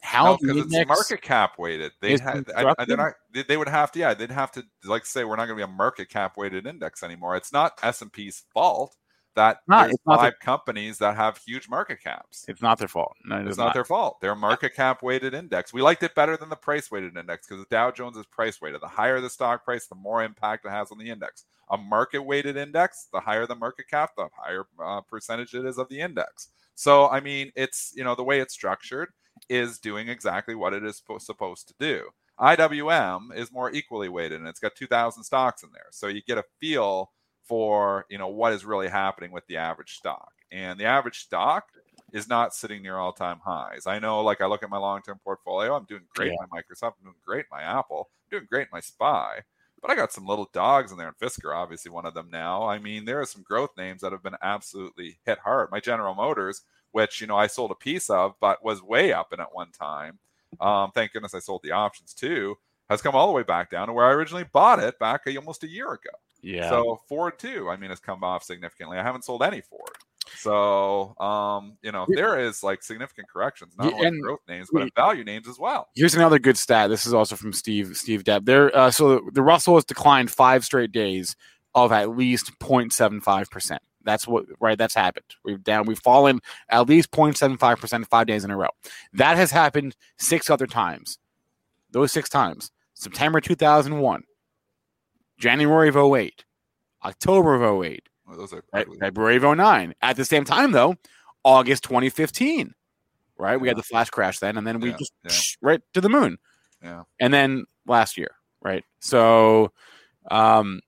[SPEAKER 1] how
[SPEAKER 3] No,
[SPEAKER 1] the
[SPEAKER 3] it's market cap weighted. They had, I, I, they're not, they, they would have to, yeah, they'd have to like say we're not going to be a market cap weighted index anymore. It's not S and P's fault that
[SPEAKER 1] Not-
[SPEAKER 3] there's
[SPEAKER 1] not
[SPEAKER 3] five companies that have huge market caps.
[SPEAKER 1] It's not their fault. No, it
[SPEAKER 3] It's
[SPEAKER 1] is
[SPEAKER 3] not, their fault. They're market cap weighted index. We liked it better than the price weighted index because the Dow Jones is price weighted. The higher the stock price, the more impact it has on the index. A market weighted index, the higher the market cap, the higher uh, percentage it is of the index. So, I mean, it's, you know, the way it's structured is doing exactly what it is suppo- supposed to do. IWM is more equally weighted and it's got 2,000 stocks in there. So you get a feel for, you know, what is really happening with the average stock. And the average stock is not sitting near all time highs. I know, like, I look at my long term portfolio, I'm doing great in my Microsoft, I'm doing great my Apple, I'm doing great my SPY, but I got some little dogs in there, and Fisker, obviously, one of them now. I mean, there are some growth names that have been absolutely hit hard. My General Motors, which, you know, I sold a piece of, but was way up in at one time. Um, thank goodness I sold the options too, has come all the way back down to where I originally bought it back a, almost a year ago.
[SPEAKER 1] Yeah.
[SPEAKER 3] So Ford too, I mean, has come off significantly. I haven't sold any Ford. So um, you know, there is like significant corrections, not only
[SPEAKER 1] and
[SPEAKER 3] growth names, but in value names as well.
[SPEAKER 1] Here's another good stat. This is also from Steve Steve Deppe. There, uh, so the Russell has declined five straight days of at least 0.75 percent. That's what right. That's happened. We've down. We've fallen at least 0.75 percent five days in a row. That has happened six other times. Those six times: September 2001, January of 08, October of 08,
[SPEAKER 3] Well, those are
[SPEAKER 1] Fe- February of 09. At the same time, though, August 2015. Right, we had the flash crash then, and then we
[SPEAKER 3] Yeah,
[SPEAKER 1] just
[SPEAKER 3] yeah.
[SPEAKER 1] right to the moon
[SPEAKER 3] yeah.
[SPEAKER 1] and then last year, right? So, um,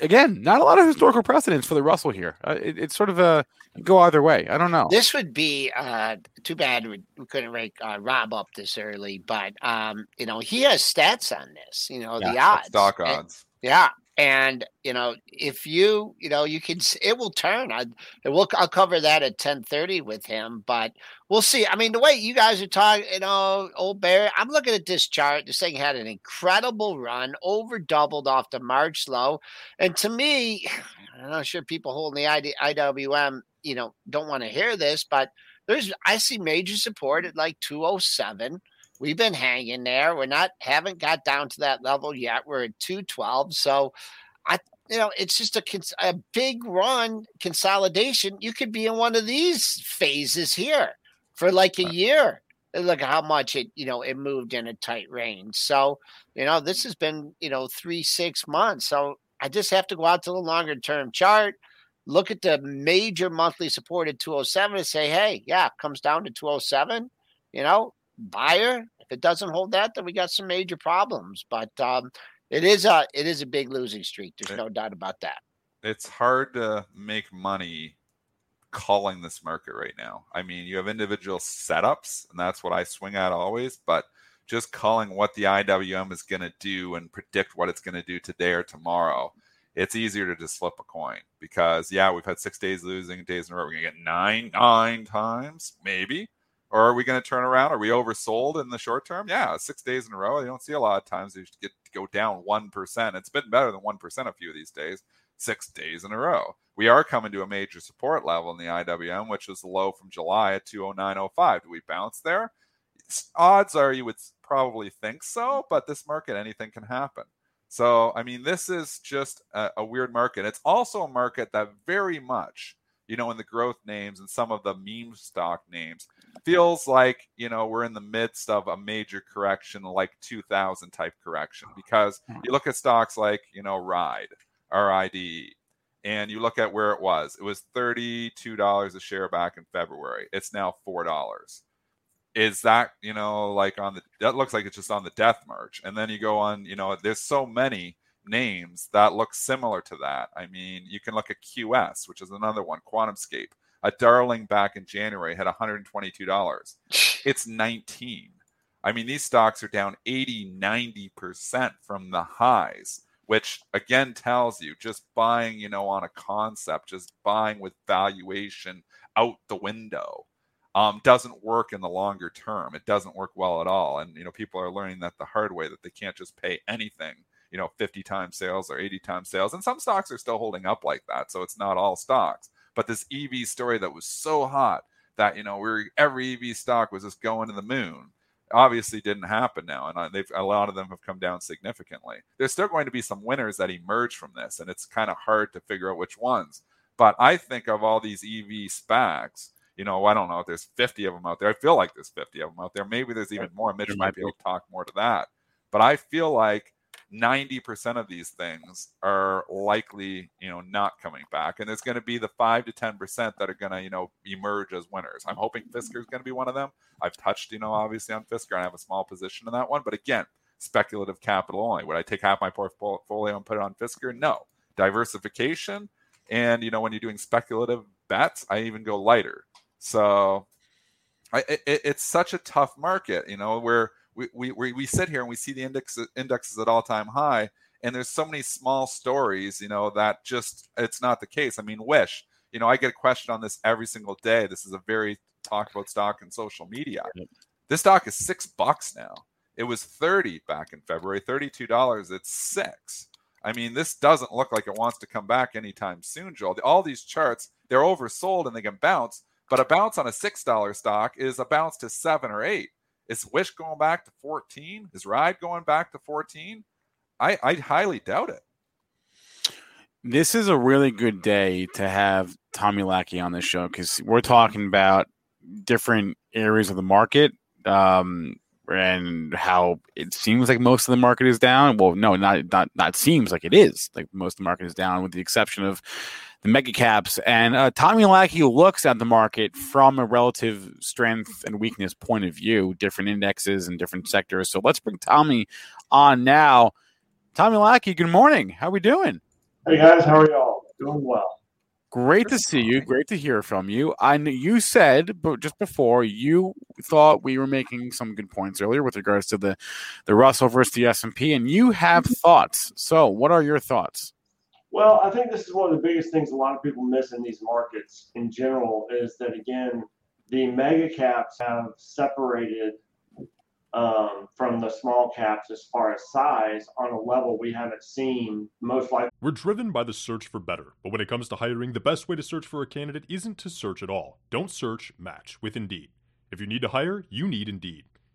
[SPEAKER 1] again, not a lot of historical precedence for the Russell here. Uh, it, it's sort of a go either way. I don't know.
[SPEAKER 2] This would be uh, too bad we, we couldn't rake uh, Rob up this early, but um, you know he has stats on this. You know the odds,
[SPEAKER 3] Stock
[SPEAKER 2] And-
[SPEAKER 3] odds.
[SPEAKER 2] Yeah, And you know, if you you know you can, it will turn. I will. I'll cover that at ten thirty with him, but we'll see. I mean, the way you guys are talking, you know, old Barry. I'm looking at this chart. This thing had an incredible run, over doubled off the March low, and to me, [SIGHS] I'm not sure people holding the ID, IWM, you know, don't want to hear this, but there's I see major support at like 207. We've been hanging there. We're not haven't got down to that level yet. We're at 212. So I you know, it's just a a big run consolidation. You could be in one of these phases here for like a year. Look at how much it, you know, it moved in a tight range. So, you know, this has been, you know, three, six months. So I just have to go out to the longer term chart, look at the major monthly support at 207 and say, hey, yeah, comes down to 207. You know, buyer. If it doesn't hold that, then we got some major problems. But um, it is a it is a big losing streak. There's no doubt about that.
[SPEAKER 3] It's hard to make money calling this market right now. I mean, you have individual setups, and that's what I swing at always. But just calling what the IWM is going to do and predict what it's going to do today or tomorrow, it's easier to just flip a coin because yeah, we've had six days losing days in a row. We're going to get nine nine times maybe or are we going to turn around? Are we oversold in the short term? Yeah, six days in a row. You don't see a lot of times you get to go down 1%. It's been better than 1% a few of these days, six days in a row. We are coming to a major support level in the IWM, which was low from July at 209.05. Do we bounce there? Odds are you would probably think so, but this market, anything can happen. So, I mean, this is just a, a weird market. It's also a market that very much you know, in the growth names and some of the meme stock names. Feels like, you know, we're in the midst of a major correction, like 2000 type correction, because hmm. you look at stocks like, you know, Ride, RID, and you look at where it was. It was $32 a share back in February. It's now $4. Is that, you know, like on the, that looks like it's just on the death march. And then you go on, you know, there's so many names that look similar to that. I mean, you can look at QS, which is another one, QuantumScape. A darling back in January had $122. It's 19. I mean, these stocks are down 80, 90% from the highs, which again tells you just buying, you know, on a concept, just buying with valuation out the window um, doesn't work in the longer term. It doesn't work well at all. And, you know, people are learning that the hard way that they can't just pay anything you know 50 times sales or 80 times sales and some stocks are still holding up like that so it's not all stocks but this ev story that was so hot that you know we're every ev stock was just going to the moon obviously didn't happen now and uh, they've a lot of them have come down significantly there's still going to be some winners that emerge from this and it's kind of hard to figure out which ones but i think of all these ev SPACs you know, I don't know if there's 50 of them out there. I feel like there's 50 of them out there. Maybe there's even more. Mitch might be able to talk more to that. But I feel like 90% of these things are likely, you know, not coming back. And there's going to be the 5 to 10% that are going to, you know, emerge as winners. I'm hoping mm-hmm. Fisker is going to be one of them. I've touched, you know, obviously on Fisker and I have a small position in that one. But again, speculative capital only. Would I take half my portfolio and put it on Fisker? No. Diversification. And, you know, when you're doing speculative bets, I even go lighter. So I, it, it's such a tough market, you know, where we, we, we sit here and we see the index indexes at all time high, and there's so many small stories, you know, that just it's not the case. I mean, Wish, you know, I get a question on this every single day. This is a very talked about stock in social media. This stock is six bucks now. It was 30 back in February, $32. It's six. I mean, this doesn't look like it wants to come back anytime soon, Joel. All these charts, they're oversold and they can bounce, but a bounce on a $6 stock is a bounce to seven or eight. Is Wish going back to 14? Is Ride going back to 14? I, I highly doubt it.
[SPEAKER 1] This is a really good day to have Tommy Lackey on the show because we're talking about different areas of the market um, and how it seems like most of the market is down. Well, no, not not not seems like it is. Like most of the market is down, with the exception of the mega caps. And uh, Tommy Lackey looks at the market from a relative strength and weakness point of view, different indexes and different sectors. So let's bring Tommy on now. Tommy Lackey, good morning. How are we doing?
[SPEAKER 5] Hey guys, how are y'all? Doing well.
[SPEAKER 1] Great to see you. Great to hear from you. I kn- you said, but just before you thought we were making some good points earlier with regards to the the Russell versus the S and P, and you have thoughts. So, what are your thoughts?
[SPEAKER 5] Well, I think this is one of the biggest things a lot of people miss in these markets in general is that again, the mega caps have separated um, from the small caps as far as size on a level we haven't seen most likely.
[SPEAKER 6] We're driven by the search for better, but when it comes to hiring, the best way to search for a candidate isn't to search at all. Don't search, match with Indeed. If you need to hire, you need Indeed.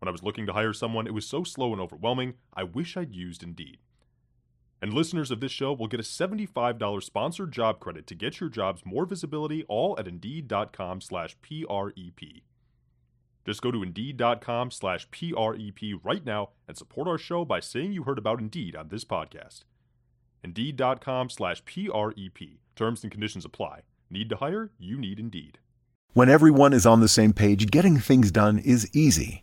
[SPEAKER 6] When I was looking to hire someone, it was so slow and overwhelming, I wish I'd used Indeed. And listeners of this show will get a $75 sponsored job credit to get your jobs more visibility all at Indeed.com slash PREP. Just go to Indeed.com slash PREP right now and support our show by saying you heard about Indeed on this podcast. Indeed.com slash PREP. Terms and conditions apply. Need to hire? You need Indeed.
[SPEAKER 7] When everyone is on the same page, getting things done is easy.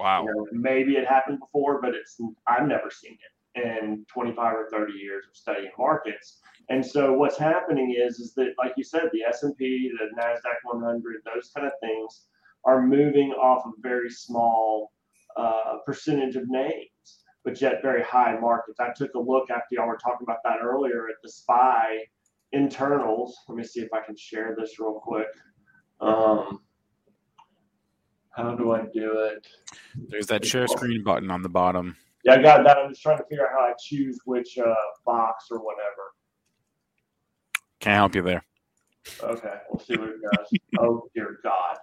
[SPEAKER 3] Wow.
[SPEAKER 5] You know, maybe it happened before, but it's I've never seen it in 25 or 30 years of studying markets. And so what's happening is is that like you said, the S&P, the Nasdaq 100, those kind of things are moving off a very small uh, percentage of names, but yet very high markets. I took a look after y'all were talking about that earlier at the SPY internals. Let me see if I can share this real quick. Um, how do I do it?
[SPEAKER 1] There's that share screen button on the bottom.
[SPEAKER 5] Yeah, I got that. I'm just trying to figure out how I choose which uh, box or whatever.
[SPEAKER 1] Can't help you there.
[SPEAKER 5] Okay, we'll see what it does. [LAUGHS] oh dear God.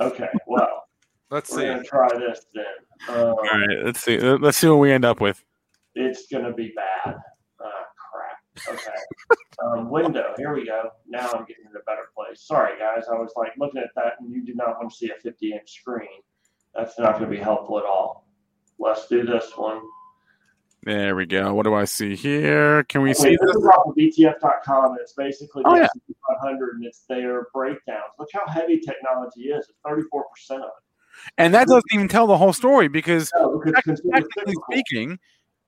[SPEAKER 5] Okay, well,
[SPEAKER 3] Let's
[SPEAKER 5] we're
[SPEAKER 3] see.
[SPEAKER 5] gonna try this then. Um,
[SPEAKER 1] All right, let's see. Let's see what we end up with.
[SPEAKER 5] It's gonna be bad. Okay. um, window. Here we go. Now I'm getting in a better place. Sorry, guys. I was like looking at that, and you do not want to see a 50 inch screen. That's not going to be helpful at all. Let's do this one.
[SPEAKER 1] There we go. What do I see here? Can we
[SPEAKER 5] Wait,
[SPEAKER 1] see
[SPEAKER 5] this
[SPEAKER 1] this?
[SPEAKER 5] is off of ETF.com, and it's basically
[SPEAKER 1] Oh, yeah.
[SPEAKER 5] S&P 500, and it's their breakdowns. Look how heavy technology is. It's 34% of it.
[SPEAKER 1] And that doesn't even tell the whole story because
[SPEAKER 5] No, because
[SPEAKER 1] technically speaking,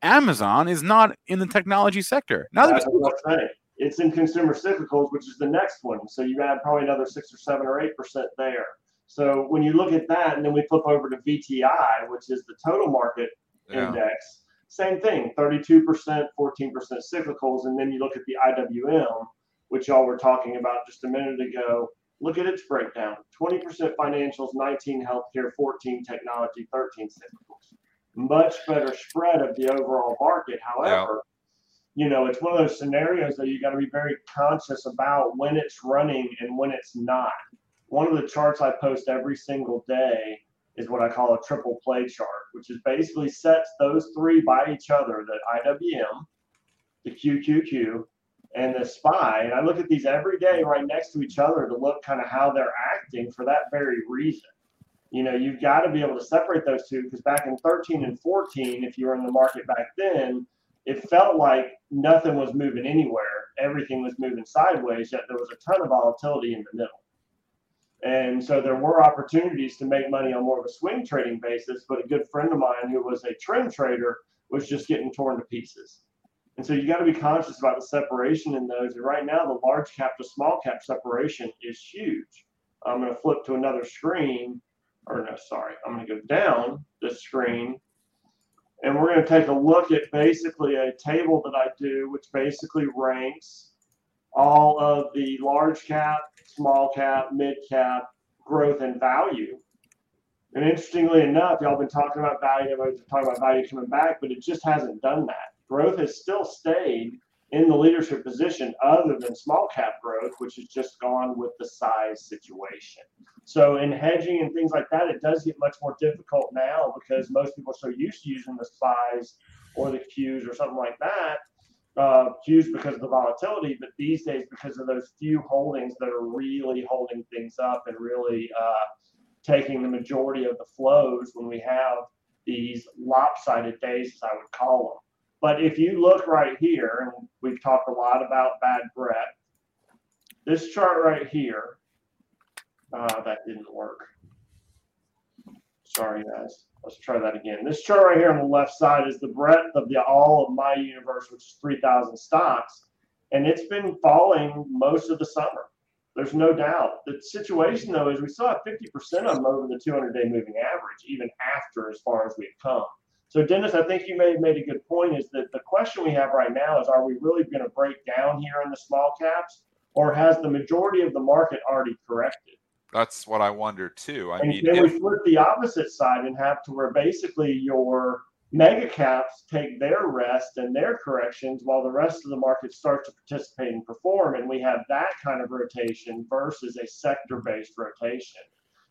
[SPEAKER 1] Amazon is not in the technology sector. Now
[SPEAKER 5] That's
[SPEAKER 1] that
[SPEAKER 5] what I'm saying. It's in consumer cyclicals, which is the next one. So you add probably another six or seven or eight percent there. So when you look at that, and then we flip over to VTI, which is the total market
[SPEAKER 3] Yeah.
[SPEAKER 5] index, same thing, 32%, 14% cyclicals. And then you look at the IWM, which y'all were talking about just a minute ago. Look at its breakdown 20% financials, 19 healthcare, 14 technology, 13 cyclicals. Much better spread of the overall market. However, you know, it's one of those scenarios that you got to be very conscious about when it's running and when it's not. One of the charts I post every single day is what I call a triple play chart, which is basically sets those three by each other the IWM, the QQQ, and the SPY. And I look at these every day right next to each other to look kind of how they're acting for that very reason. You know, you've got to be able to separate those two because back in 13 and 14, if you were in the market back then, it felt like nothing was moving anywhere. Everything was moving sideways, yet there was a ton of volatility in the middle. And so there were opportunities to make money on more of a swing trading basis, but a good friend of mine who was a trend trader was just getting torn to pieces. And so you got to be conscious about the separation in those. And right now, the large cap to small cap separation is huge. I'm going to flip to another screen, or no, sorry, I'm going to go down the screen and we're going to take a look at basically a table that I do, which basically ranks all of the large cap, small cap, mid cap, growth and value. And interestingly enough, y'all been talking about value, everybody's talking about value coming back, but it just hasn't done that. Growth has still stayed in the leadership position other than small cap growth, which has just gone with the size situation. So in hedging and things like that, it does get much more difficult now because most people are so used to using the size or the Qs or something like that. Uh, Qs because of the volatility, but these days because of those few holdings that are really holding things up and really uh, taking the majority of the flows when we have these lopsided days, as I would call them. But if you look right here, and we've talked a lot about bad breath, this chart right here, uh, that didn't work. Sorry, guys. Let's try that again. This chart right here on the left side is the breadth of the all of my universe, which is 3,000 stocks. And it's been falling most of the summer. There's no doubt. The situation, though, is we still have 50% of them over the 200 day moving average, even after as far as we've come. So, Dennis, I think you may have made a good point is that the question we have right now is are we really going to break down here in the small caps, or has the majority of the market already corrected?
[SPEAKER 3] That's what I wonder too. I
[SPEAKER 5] and
[SPEAKER 3] mean,
[SPEAKER 5] then
[SPEAKER 3] if,
[SPEAKER 5] we flip the opposite side and have to where basically your mega caps take their rest and their corrections while the rest of the market starts to participate and perform. And we have that kind of rotation versus a sector based rotation.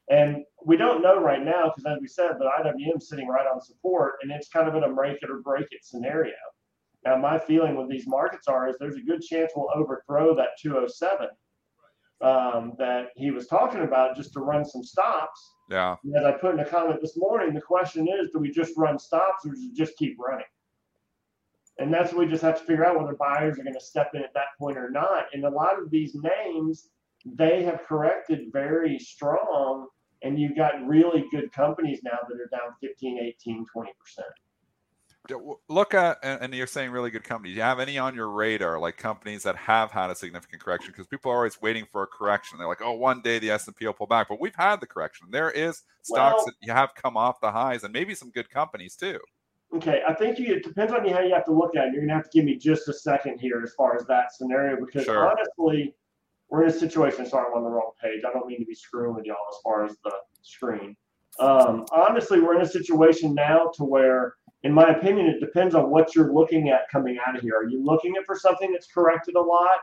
[SPEAKER 5] And we don't know right now because, as we said, the IWM is sitting right on support, and it's kind of in a break it or break it scenario. Now, my feeling with these markets are is there's a good chance we'll overthrow that 207 um, that he was talking about just to run some stops.
[SPEAKER 3] yeah,
[SPEAKER 5] And as I put in a comment this morning, the question is, do we just run stops or do we just keep running? And that's what we just have to figure out whether buyers are going to step in at that point or not. And a lot of these names, they have corrected very strong, and you've got really good companies now that are down 15, 18, 20%.
[SPEAKER 3] Look at and you're saying really good companies. Do you have any on your radar, like companies that have had a significant correction? Because people are always waiting for a correction. They're like, oh, one day the S and P will pull back, but we've had the correction. There is stocks
[SPEAKER 5] Well-
[SPEAKER 3] that you have come off the highs, and maybe some good companies too.
[SPEAKER 5] Okay, I think you, it depends on you how you have to look at it. You're gonna have to give me just a second here as far as that scenario because
[SPEAKER 3] Sure.
[SPEAKER 5] honestly, we're in a situation. Sorry, I'm on the wrong page. I don't mean to be screwing with y'all as far as the screen. Um, honestly, we're in a situation now to where, in my opinion, it depends on what you're looking at coming out of here. Are you looking at for something that's corrected a lot,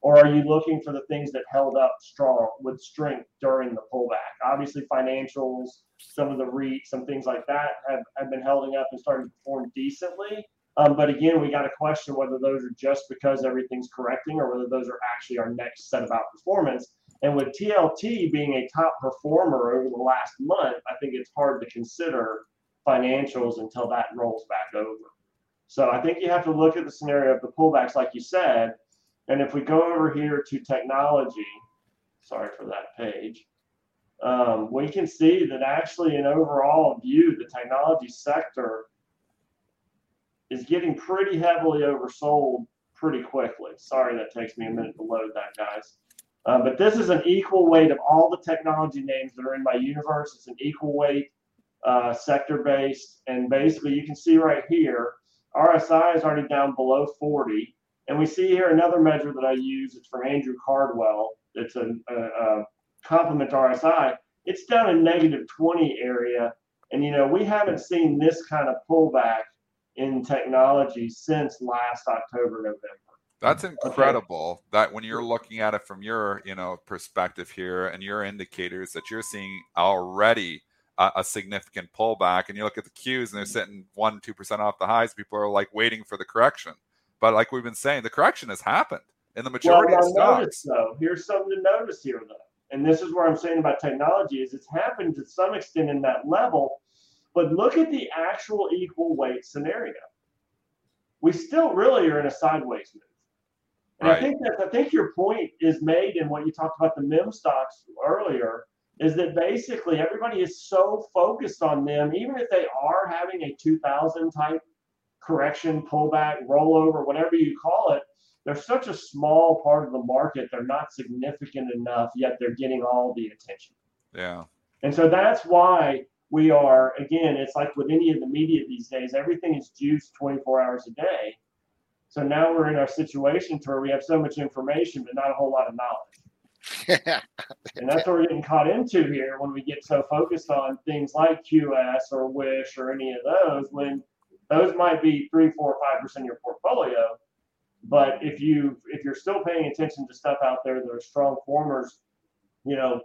[SPEAKER 5] or are you looking for the things that held up strong with strength during the pullback? Obviously, financials, some of the REITs, some things like that have, have been holding up and starting to perform decently. Um, but again, we got to question whether those are just because everything's correcting or whether those are actually our next set of outperformance. And with TLT being a top performer over the last month, I think it's hard to consider financials until that rolls back over. So I think you have to look at the scenario of the pullbacks, like you said. And if we go over here to technology, sorry for that page, um, we can see that actually, in overall view, the technology sector is getting pretty heavily oversold pretty quickly. Sorry that takes me a minute to load that, guys. Uh, but this is an equal weight of all the technology names that are in my universe. It's an equal weight uh, sector based. And basically, you can see right here, RSI is already down below 40. And we see here another measure that I use. It's from Andrew Cardwell. It's a, a, a complement RSI. It's down in negative 20 area. And, you know, we haven't seen this kind of pullback in technology since last October, November.
[SPEAKER 3] That's incredible that when you're looking at it from your, you know, perspective here and your indicators that you're seeing already a, a significant pullback and you look at the Qs and they're sitting one, two percent off the highs. People are like waiting for the correction. But like we've been saying, the correction has happened in the majority
[SPEAKER 5] well,
[SPEAKER 3] of stocks.
[SPEAKER 5] notice though, here's something to notice here though, and this is where I'm saying about technology is it's happened to some extent in that level, but look at the actual equal weight scenario. We still really are in a sideways move. And I think that I think your point is made in what you talked about the meme stocks earlier, is that basically everybody is so focused on them, even if they are having a 2000 type correction, pullback, rollover, whatever you call it, they're such a small part of the market. They're not significant enough, yet they're getting all the attention.
[SPEAKER 3] Yeah.
[SPEAKER 5] And so that's why we are, again, it's like with any of the media these days, everything is juiced 24 hours a day. So now we're in our situation to where we have so much information, but not a whole lot of knowledge. [LAUGHS] And that's what we're getting caught into here when we get so focused on things like QS or Wish or any of those, when those might be three, four, five percent of your portfolio. But if you if you're still paying attention to stuff out there that are strong formers, you know,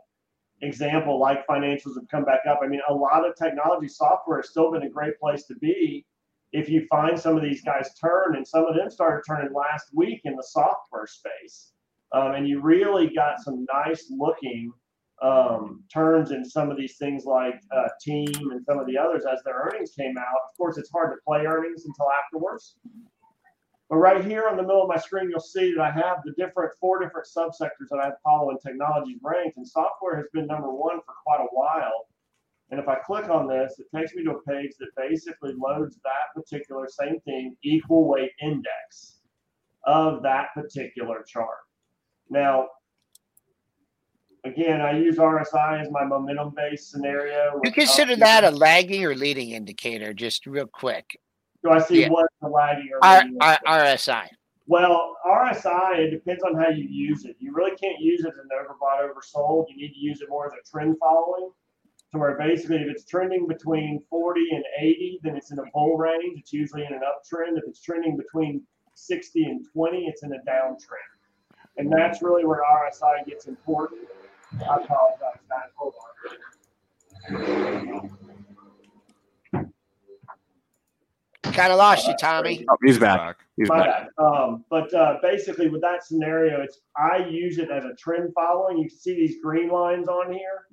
[SPEAKER 5] example like financials have come back up. I mean, a lot of technology software has still been a great place to be if you find some of these guys turn, and some of them started turning last week in the software space. Um, and you really got some nice looking um, turns in some of these things like uh, Team and some of the others as their earnings came out. Of course, it's hard to play earnings until afterwards. But right here on the middle of my screen, you'll see that I have the different four different subsectors that I follow in technologies ranked, and software has been number one for quite a while. And if I click on this, it takes me to a page that basically loads that particular same thing, equal weight index of that particular chart. Now, again, I use RSI as my momentum based scenario.
[SPEAKER 2] You consider uh, that a lagging or leading indicator, just real quick?
[SPEAKER 5] Do I see
[SPEAKER 2] yeah.
[SPEAKER 5] what's the lagging or
[SPEAKER 2] R- R- RSI.
[SPEAKER 5] Well, RSI, it depends on how you use it. You really can't use it as an overbought, oversold. You need to use it more as a trend following. To where basically, if it's trending between 40 and 80, then it's in a bull range. It's usually in an uptrend. If it's trending between 60 and 20, it's in a downtrend. And that's really where RSI gets important. I apologize. Hold on.
[SPEAKER 2] Kind of lost you, Tommy.
[SPEAKER 1] Oh, he's back. He's
[SPEAKER 5] My
[SPEAKER 1] back.
[SPEAKER 5] bad. Um, but uh, basically, with that scenario, it's I use it as a trend following. You can see these green lines on here.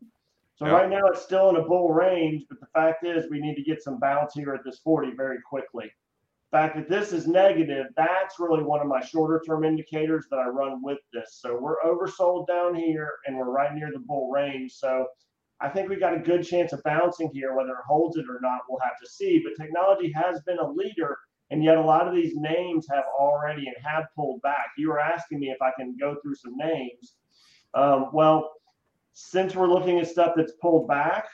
[SPEAKER 5] So
[SPEAKER 3] Yeah.
[SPEAKER 5] right now it's still in a bull range, but the fact is we need to get some bounce here at this 40 very quickly. The fact that this is negative, that's really one of my shorter term indicators that I run with this. So we're oversold down here and we're right near the bull range. So I think we got a good chance of bouncing here. Whether it holds it or not, we'll have to see. But technology has been a leader, and yet a lot of these names have already and have pulled back. You were asking me if I can go through some names. Um, well, since we're looking at stuff that's pulled back,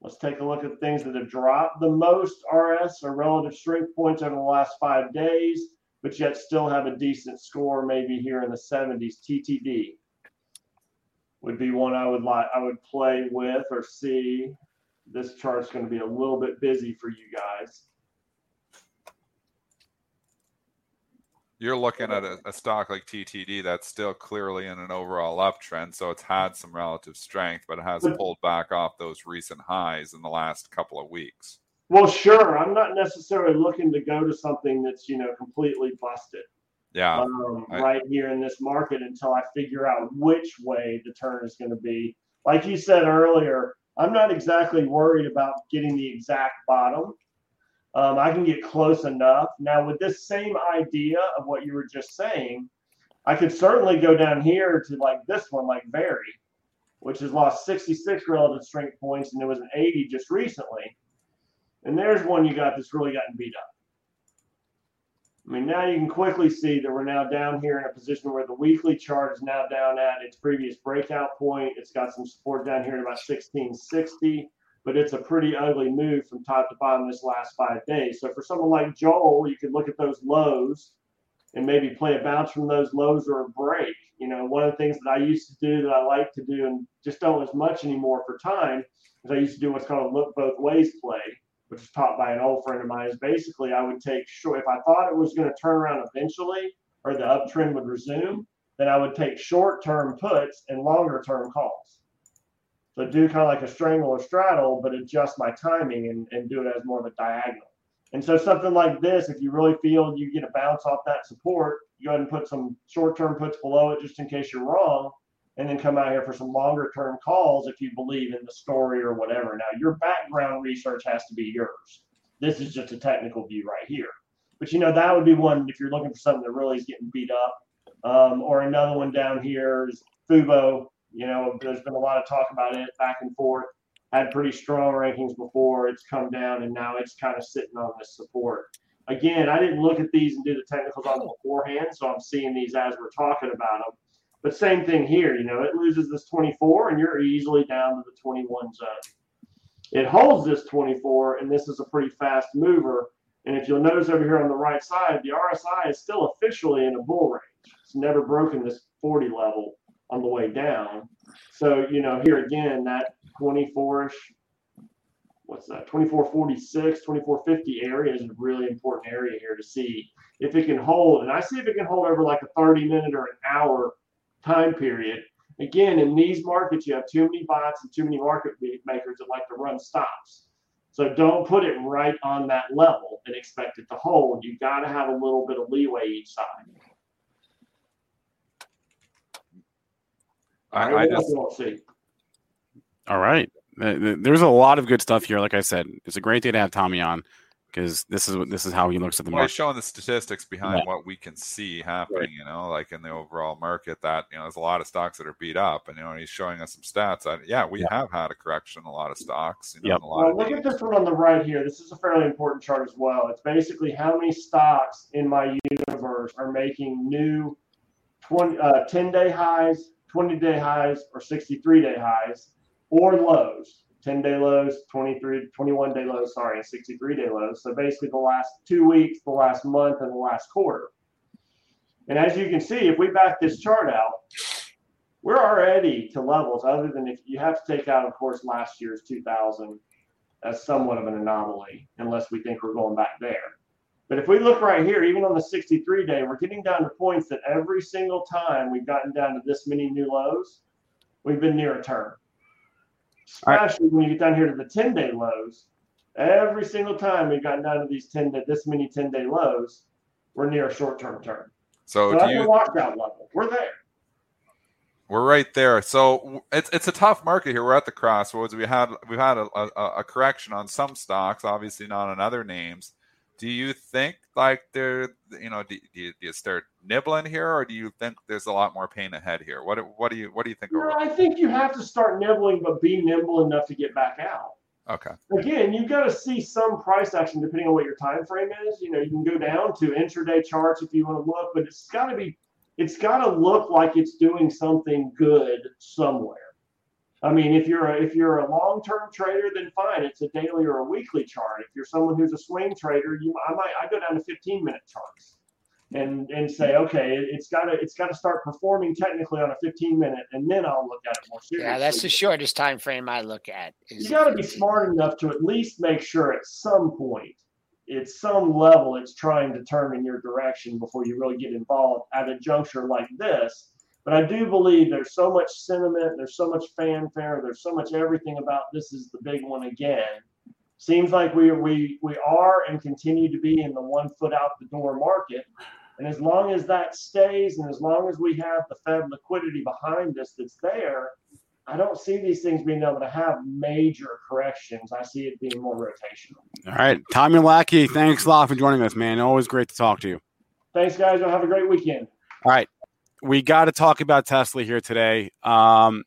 [SPEAKER 5] let's take a look at things that have dropped the most RS or relative strength points over the last five days, but yet still have a decent score, maybe here in the 70s. TTD would be one I would like I would play with or see. This chart's going to be a little bit busy for you guys.
[SPEAKER 3] You're looking at a, a stock like TTD that's still clearly in an overall uptrend, so it's had some relative strength, but it has pulled back off those recent highs in the last couple of weeks.
[SPEAKER 5] Well, sure. I'm not necessarily looking to go to something that's you know completely busted.
[SPEAKER 3] Yeah,
[SPEAKER 5] um,
[SPEAKER 3] I-
[SPEAKER 5] right here in this market until I figure out which way the turn is going to be. Like you said earlier, I'm not exactly worried about getting the exact bottom. Um, I can get close enough. Now, with this same idea of what you were just saying, I could certainly go down here to like this one, like Very, which has lost 66 relative strength points and it was an 80 just recently. And there's one you got that's really gotten beat up. I mean, now you can quickly see that we're now down here in a position where the weekly chart is now down at its previous breakout point. It's got some support down here at about 1660, but it's a pretty ugly move from top to bottom this last five days. So for someone like Joel, you could look at those lows and maybe play a bounce from those lows or a break. You know, one of the things that I used to do that I like to do and just don't as much anymore for time is I used to do what's called a look both ways play which was taught by an old friend of mine, is basically I would take short. If I thought it was going to turn around eventually, or the uptrend would resume, then I would take short-term puts and longer-term calls. So do kind of like a strangle or straddle, but adjust my timing and, and do it as more of a diagonal. And so something like this, if you really feel you get a bounce off that support, you go ahead and put some short-term puts below it just in case you're wrong and then come out here for some longer term calls if you believe in the story or whatever. Now, your background research has to be yours. This is just a technical view right here. But you know, that would be one if you're looking for something that really is getting beat up. Um, or another one down here is Fubo. You know, there's been a lot of talk about it back and forth. Had pretty strong rankings before. It's come down and now it's kind of sitting on this support. Again, I didn't look at these and do the technicals on them beforehand, so I'm seeing these as we're talking about them. But same thing here, you know, it loses this 24 and you're easily down to the 21 zone. It holds this 24 and this is a pretty fast mover. And if you'll notice over here on the right side, the RSI is still officially in a bull range. It's never broken this 40 level. on the way down. So, you know, here again, that 24ish, what's that, 2446, 2450 area is a really important area here to see if it can hold. And I see if it can hold over like a 30 minute or an hour time period. Again, in these markets, you have too many bots and too many market makers that like to run stops. So don't put it right on that level and expect it to hold. You've got to have a little bit of leeway each side.
[SPEAKER 3] I, I just
[SPEAKER 5] you want to see?
[SPEAKER 1] All right. There's a lot of good stuff here. Like I said, it's a great day to have Tommy on because this is what this is how he looks at the
[SPEAKER 3] well, he's
[SPEAKER 1] market.
[SPEAKER 3] showing the statistics behind
[SPEAKER 1] Yeah.
[SPEAKER 3] what we can see happening. You know, like in the overall market, that you know, there's a lot of stocks that are beat up, and you know, he's showing us some stats. That, yeah, we have had a correction in a lot of stocks. You know,
[SPEAKER 1] Yep.
[SPEAKER 3] in a lot
[SPEAKER 5] Well,
[SPEAKER 3] of
[SPEAKER 5] look at this one on the right here. This is a fairly important chart as well. It's basically how many stocks in my universe are making new 20, uh, 10 day highs, 20 day highs, or 63 day highs, or lows. 10 day lows, 23, 21 day lows, sorry, and 63 day lows. So basically the last two weeks, the last month, and the last quarter. And as you can see, if we back this chart out, we're already to levels other than if you have to take out, of course, last year's 2000 as somewhat of an anomaly, unless we think we're going back there. But if we look right here, even on the 63 day, we're getting down to points that every single time we've gotten down to this many new lows, we've been near a turn.
[SPEAKER 1] All right.
[SPEAKER 5] Especially when you get down here to the 10 day lows, every single time we've gotten down to these 10 day, this many 10 day lows, we're near a short term turn.
[SPEAKER 3] So
[SPEAKER 5] So that's
[SPEAKER 3] you?
[SPEAKER 5] a lockout level. We're there.
[SPEAKER 3] We're right there. So it's it's a tough market here. We're at the crossroads. We had we've had a, a, a correction on some stocks, obviously not on other names. Do you think like there, you know, do, do, you, do you start nibbling here, or do you think there's a lot more pain ahead here? What do- what do you what do you think?
[SPEAKER 5] No. I think you have to start nibbling, but be nimble enough to get back out.
[SPEAKER 3] Okay.
[SPEAKER 5] again, you've got to see some price action depending on what your time frame is. You know, you can go down to intraday charts if you want to look, but it's got to be, it's got to look like it's doing something good somewhere. I mean, if you're a, if you're a long term trader, then fine, it's a daily or a weekly chart. If you're someone who's a swing trader, you I might I go down to 15 minute charts and and say, okay, it- it's got to it's got to start performing technically on a 15 minute, and then I'll look at it more seriously.
[SPEAKER 2] Yeah, that's the shortest time frame I look at.
[SPEAKER 5] you got to be smart enough to at least make sure at some point, at some level, it's trying to turn in your direction before you really get involved at a juncture like this. But I do believe there's so much sentiment, there's so much fanfare, there's so much everything about this is the big one again. Seems like we we we are and continue to be in the one foot out the door market. And as long as that stays, and as long as we have the Fed liquidity behind us that's there, I don't see these things being able to have major corrections. I see it being more rotational.
[SPEAKER 1] All right. Tommy Lackey, thanks a lot for joining us, man. Always great to talk to you.
[SPEAKER 5] Thanks, guys. Y'all have a great weekend.
[SPEAKER 1] All right. We got to talk about Tesla here today. Um,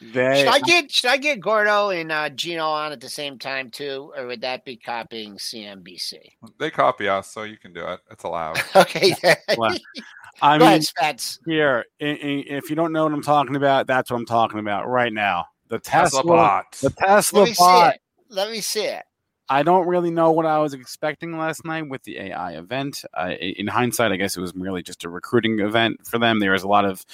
[SPEAKER 1] they,
[SPEAKER 2] should I get should I get Gordo and uh, Gino on at the same time too, or would that be copying CNBC?
[SPEAKER 3] They copy us, so you can do it. It's allowed. [LAUGHS]
[SPEAKER 2] Okay,
[SPEAKER 1] Well, [LAUGHS] I
[SPEAKER 2] go
[SPEAKER 1] mean,
[SPEAKER 2] ahead,
[SPEAKER 1] here, i- i- if you don't know what I'm talking about, that's what I'm talking about right now. The
[SPEAKER 3] Tesla
[SPEAKER 1] Tesla,
[SPEAKER 3] bot.
[SPEAKER 1] the Tesla
[SPEAKER 2] Let me see
[SPEAKER 1] bot.
[SPEAKER 2] it. Let me see it.
[SPEAKER 1] I don't really know what I was expecting last night with the AI event. Uh, in hindsight, I guess it was merely just a recruiting event for them. There was a lot of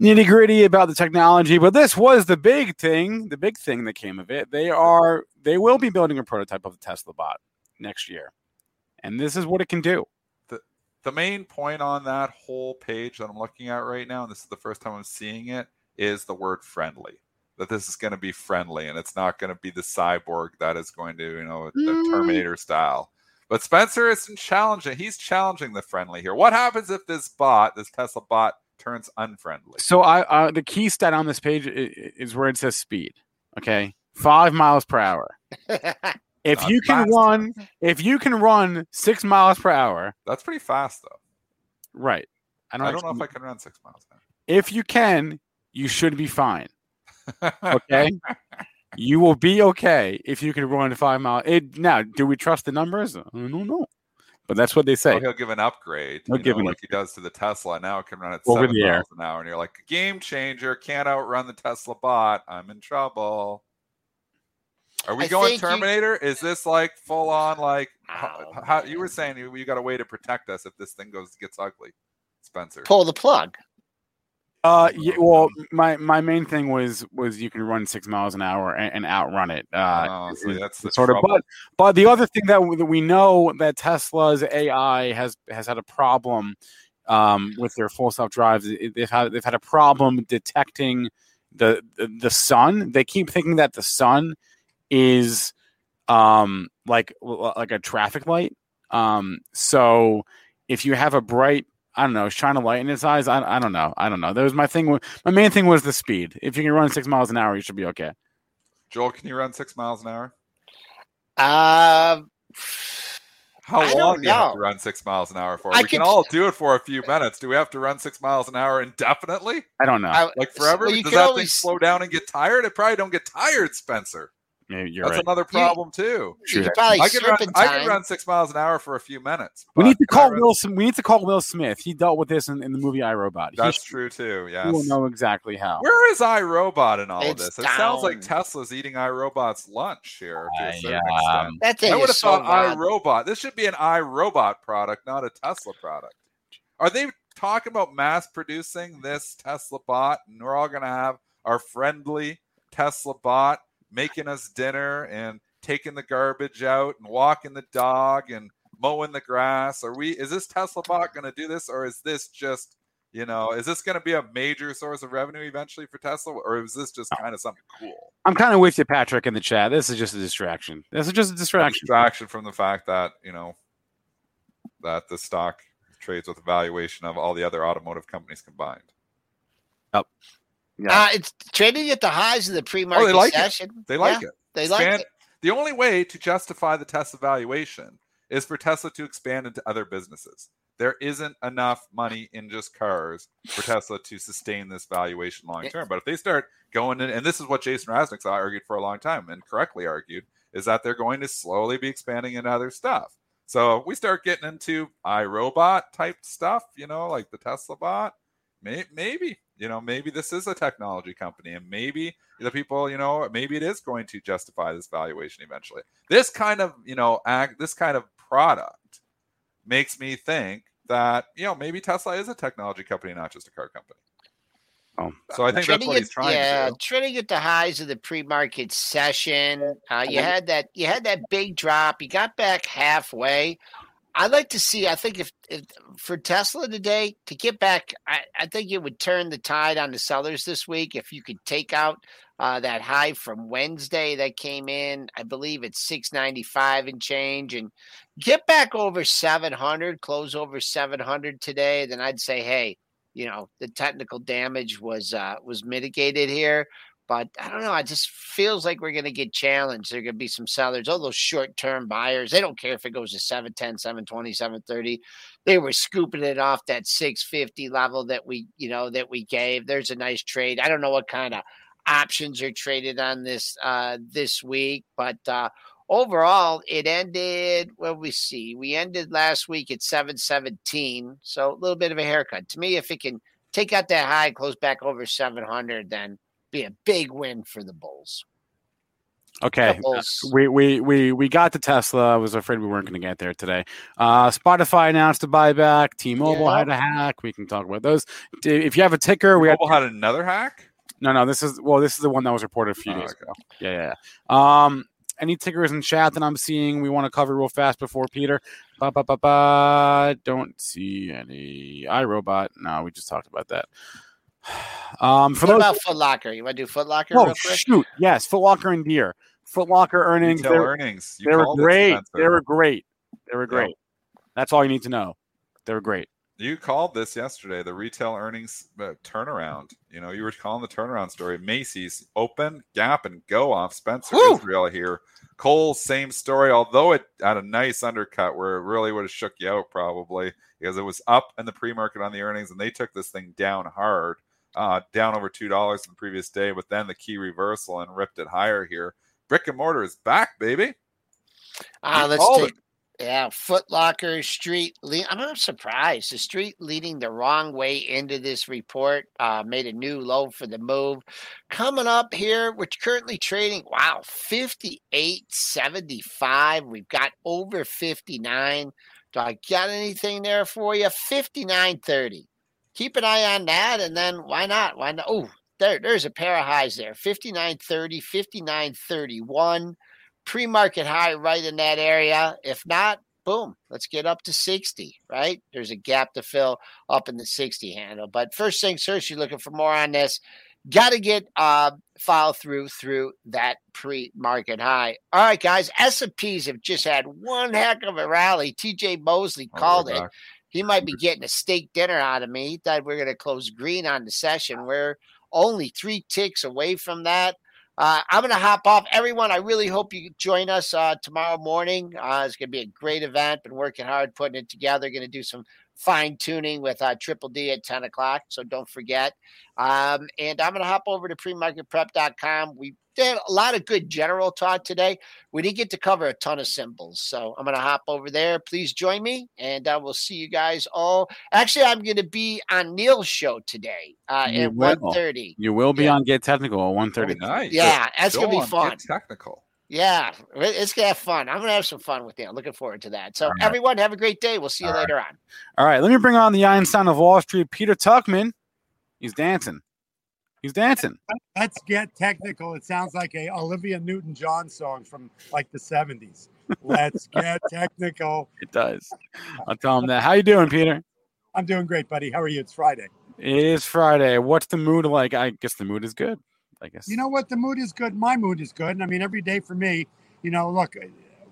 [SPEAKER 1] nitty gritty about the technology, but this was the big thing. The big thing that came of it. They are they will be building a prototype of the Tesla bot next year, and this is what it can do.
[SPEAKER 3] the main point on that whole page that I'm looking at right now, and this is the first time I'm seeing it, is the word friendly. That this is going to be friendly and it's not going to be the cyborg that is going to, you know, the
[SPEAKER 2] Mm.
[SPEAKER 3] Terminator style. But Spencer isn't challenging. He's challenging the friendly here. What happens if this bot, this Tesla bot, turns unfriendly?
[SPEAKER 1] So I uh, the key stat on this page is, is where it says speed. Okay, five miles per hour. [LAUGHS] If
[SPEAKER 3] Not
[SPEAKER 1] you can
[SPEAKER 3] fast.
[SPEAKER 1] run, if you can run six miles per hour,
[SPEAKER 3] That's pretty fast, though.
[SPEAKER 1] right? I
[SPEAKER 3] I
[SPEAKER 1] don't,
[SPEAKER 3] don't, know if I can run six miles
[SPEAKER 1] if you can, you should be fine.
[SPEAKER 3] An hour.
[SPEAKER 1] Okay, you will be okay if you can run five miles. It now, do we trust the numbers? I don't know, but that's what they say.
[SPEAKER 3] Oh, he'll give an upgrade,
[SPEAKER 1] He'll give
[SPEAKER 3] know,
[SPEAKER 1] an
[SPEAKER 3] like he does to the Tesla. Now it can run at
[SPEAKER 1] Over
[SPEAKER 3] seven
[SPEAKER 1] the air.
[SPEAKER 3] miles an hour, and you're like, game changer, can't outrun the Tesla bot. I'm in trouble. Are we
[SPEAKER 2] I
[SPEAKER 3] going
[SPEAKER 2] think you-
[SPEAKER 3] Terminator? Is this like full on like how,
[SPEAKER 2] Oh,
[SPEAKER 3] how you were saying you, you got a way to protect us if this thing goes gets ugly, Spencer?
[SPEAKER 2] Pull the plug.
[SPEAKER 1] Uh, yeah, well, my my main thing was was you can run six miles an hour and, and outrun it. Uh,
[SPEAKER 3] Oh, see, that's the
[SPEAKER 1] sort of. But but the other thing that we, that we know that Tesla's AI has has had a problem um, with their full self drives. They've had they've had a problem detecting the, the the sun. They keep thinking that the sun is um like like a traffic light. Um, so if you have a bright I don't know, shine a light in its eyes. I, I don't know. I don't know. That was my thing. My main thing was the speed. If you can run six miles an hour, you should be okay.
[SPEAKER 3] Joel, can you run six miles an hour?
[SPEAKER 2] Um,
[SPEAKER 3] How
[SPEAKER 2] I
[SPEAKER 3] long
[SPEAKER 2] don't
[SPEAKER 3] do you have to run six miles an hour for?
[SPEAKER 2] I
[SPEAKER 3] we can
[SPEAKER 2] could-
[SPEAKER 3] all do it for a few minutes. Do we have to run six miles an hour indefinitely?
[SPEAKER 1] I don't know.
[SPEAKER 2] I,
[SPEAKER 3] Like forever?
[SPEAKER 2] Well, you
[SPEAKER 3] Does
[SPEAKER 2] can
[SPEAKER 3] that thing slow down and get tired? It probably don't get tired, Spencer.
[SPEAKER 1] Maybe you're
[SPEAKER 3] That's
[SPEAKER 1] right.
[SPEAKER 3] another problem too.
[SPEAKER 2] you could probably
[SPEAKER 3] I can run.
[SPEAKER 2] slip
[SPEAKER 3] I
[SPEAKER 2] time.
[SPEAKER 3] can run six miles an hour for a few minutes.
[SPEAKER 1] we need to call
[SPEAKER 3] run-
[SPEAKER 1] Will. Sm- We need to call Will Smith. He dealt with this in, in the movie iRobot. He
[SPEAKER 3] That's
[SPEAKER 1] sh-
[SPEAKER 3] true too.
[SPEAKER 1] He
[SPEAKER 3] Yes.
[SPEAKER 1] will know exactly how.
[SPEAKER 3] Where is iRobot in all
[SPEAKER 2] It's
[SPEAKER 3] of this? It sounds like. Tesla's eating iRobot's lunch here to a
[SPEAKER 1] I,
[SPEAKER 3] certain
[SPEAKER 1] um,
[SPEAKER 3] extent.
[SPEAKER 2] That
[SPEAKER 3] I would have
[SPEAKER 2] so
[SPEAKER 3] thought
[SPEAKER 2] bad.
[SPEAKER 3] iRobot. This should be an iRobot product, not a Tesla product. Are they talking about mass producing this Tesla bot, and we're all going to have our friendly Tesla bot making us dinner and taking the garbage out and walking the dog and mowing the grass? Are we? Is this Tesla bot going to do this, or is this just you know, is this going to be a major source of revenue eventually for Tesla, or is this just kind of something cool?
[SPEAKER 1] I'm kind of with you, Patrick, in the chat. This is just a distraction. This is just a distraction.
[SPEAKER 3] distraction from the fact that you know that the stock trades with a valuation of all the other automotive companies combined.
[SPEAKER 1] Yeah.
[SPEAKER 2] Uh, it's trading at the highs of the pre-market
[SPEAKER 3] Oh, they like
[SPEAKER 2] session.
[SPEAKER 3] it. They like
[SPEAKER 2] Yeah,
[SPEAKER 3] it.
[SPEAKER 2] They like
[SPEAKER 3] Expand-
[SPEAKER 2] it.
[SPEAKER 3] The only way to justify the Tesla valuation is for Tesla to expand into other businesses. There isn't enough money in just cars for Tesla to sustain this valuation long term. But if they start going in, and this is what Jason Rasnick argued for a long time and correctly argued, is that they're going to slowly be expanding into other stuff. So we start getting into iRobot type stuff, you know, like the Tesla bot. May, maybe, you know, maybe this is a technology company, and maybe the people, you know, maybe it is going to justify this valuation eventually. This kind of, you know, ag, this kind of product makes me think that, you know, maybe Tesla is a technology company, not just a car company.
[SPEAKER 1] Oh.
[SPEAKER 3] So I think that's what
[SPEAKER 2] at-
[SPEAKER 3] he's trying
[SPEAKER 2] yeah,
[SPEAKER 3] to do.
[SPEAKER 2] trading at the highs of the pre-market session. Uh, you had that. You had that big drop. You got back halfway. I'd like to see. I think if, if for Tesla today to get back, I, I think it would turn the tide on the sellers this week if you could take out uh, that high from Wednesday that came in. I believe it's six ninety five and change, and get back over seven hundred, close over seven hundred today. Then I'd say, hey, you know the technical damage was uh, was mitigated here. But I don't know. It just feels like we're going to get challenged. There are going to be some sellers, all those short term buyers. They don't care if it goes to 710, 720, 730. They were scooping it off that 650 level that we, you know, that we gave. There's a nice trade. I don't know what kind of options are traded on this uh this week, but uh overall it ended well we see we ended last week at 717 so a little bit of a haircut to me if it can take out that high close back over 700 then be a big win for the bulls
[SPEAKER 1] Okay.
[SPEAKER 2] The Bulls.
[SPEAKER 1] We, we we we got to Tesla. I was afraid we weren't going to get there today. Uh, Spotify announced a buyback. T-Mobile
[SPEAKER 2] Yeah.
[SPEAKER 1] had a hack. We can talk about those. If you have a ticker, we had
[SPEAKER 3] Mobile had another hack.
[SPEAKER 1] no, no. This is well, this is the one that was reported a few
[SPEAKER 3] Oh,
[SPEAKER 1] days
[SPEAKER 3] okay.
[SPEAKER 1] ago. Yeah, yeah. yeah. Um, any tickers in chat that I'm seeing we want to cover real fast before Peter? Ba, ba, ba, ba. Don't see any iRobot. No, we just talked about that. Um, for
[SPEAKER 2] what
[SPEAKER 1] those,
[SPEAKER 2] about Foot Locker? You want to do Foot Locker
[SPEAKER 1] oh
[SPEAKER 2] real quick?
[SPEAKER 1] shoot, yes, Foot Locker and Deere. Foot Locker earnings.
[SPEAKER 3] Retail
[SPEAKER 1] they're-
[SPEAKER 3] earnings.
[SPEAKER 1] They were great. They were great. They were
[SPEAKER 3] Yep.
[SPEAKER 1] great. That's all you need to know. They were great.
[SPEAKER 3] You called this yesterday, the retail earnings uh, turnaround. You know, you were calling the turnaround story. Macy's open, Gap, and go off. Spencer
[SPEAKER 2] Woo!
[SPEAKER 3] Israel here. Kohl's, same story, although it had a nice undercut where it really would have shook you out probably because it was up in the pre-market on the earnings and they took this thing down hard, uh, down over two dollars the previous day, but then the key reversal and ripped it higher here. Brick and mortar is back, baby.
[SPEAKER 2] Uh,
[SPEAKER 3] You
[SPEAKER 2] let's take
[SPEAKER 3] it.
[SPEAKER 2] yeah, Foot Locker Street. Le- I'm not surprised. The street leading the wrong way into this report uh, made a new low for the move. Coming up here, we're currently trading. Wow, 58.75. We've got over 59. Do I got anything there for you? 59.30. keep an eye on that. And then why not? Why not? Oh, there, there's a pair of highs there 59.30, 59.31, pre market high right in that area. If not, boom, let's get up to 60, right? There's a gap to fill up in the 60 handle. But first things first, you're looking for more on this. Got to get uh, follow through through that pre-market high. All right, guys. S&Ps have just had one heck of a rally. TJ Mosley
[SPEAKER 3] Oh,
[SPEAKER 2] called
[SPEAKER 3] we're
[SPEAKER 2] it.
[SPEAKER 3] back.
[SPEAKER 2] He might be getting a steak dinner out of me. He thought we are going to close green on the session. We're only three ticks away from that. Uh, I'm going to hop off. Everyone, I really hope you join us uh, tomorrow morning. Uh, it's going to be a great event. Been working hard putting it together. Going to do some fine tuning with uh, Triple D at 10 o'clock. So don't forget. Um, and I'm going to hop over to premarketprep.com. We did a lot of good general talk today. We didn't get to cover a ton of symbols. So I'm going to hop over there. Please join me, and uh, we'll see you guys all. Actually, I'm going to be on Neil's show today uh,
[SPEAKER 1] You
[SPEAKER 2] at
[SPEAKER 1] will.
[SPEAKER 2] 1.30.
[SPEAKER 1] You will be
[SPEAKER 2] Yeah.
[SPEAKER 1] on Get Technical at 1.30.
[SPEAKER 3] Oh, nice.
[SPEAKER 2] Yeah, that's going to be fun.
[SPEAKER 3] Get technical.
[SPEAKER 2] Yeah, it's going to have fun. I'm going to have some fun with you. I'm Looking forward to that. So,
[SPEAKER 1] All right.
[SPEAKER 2] everyone, have a great day. We'll see you
[SPEAKER 1] All right.
[SPEAKER 2] later on.
[SPEAKER 1] All right, let me bring on the Einstein of Wall Street, Peter Tuchman. He's dancing. He's dancing.
[SPEAKER 8] Let's get technical. It sounds like a Olivia Newton-John song from like the 70s. Let's [LAUGHS] get technical.
[SPEAKER 1] It does. I'll tell him that. How you doing, Peter?
[SPEAKER 8] I'm doing great, buddy. How are you? It's Friday.
[SPEAKER 1] It is Friday. What's the mood like? I guess the mood is good. I guess.
[SPEAKER 8] You know what? The mood is good. My mood is good. And I mean, every day for me, you know, look, uh,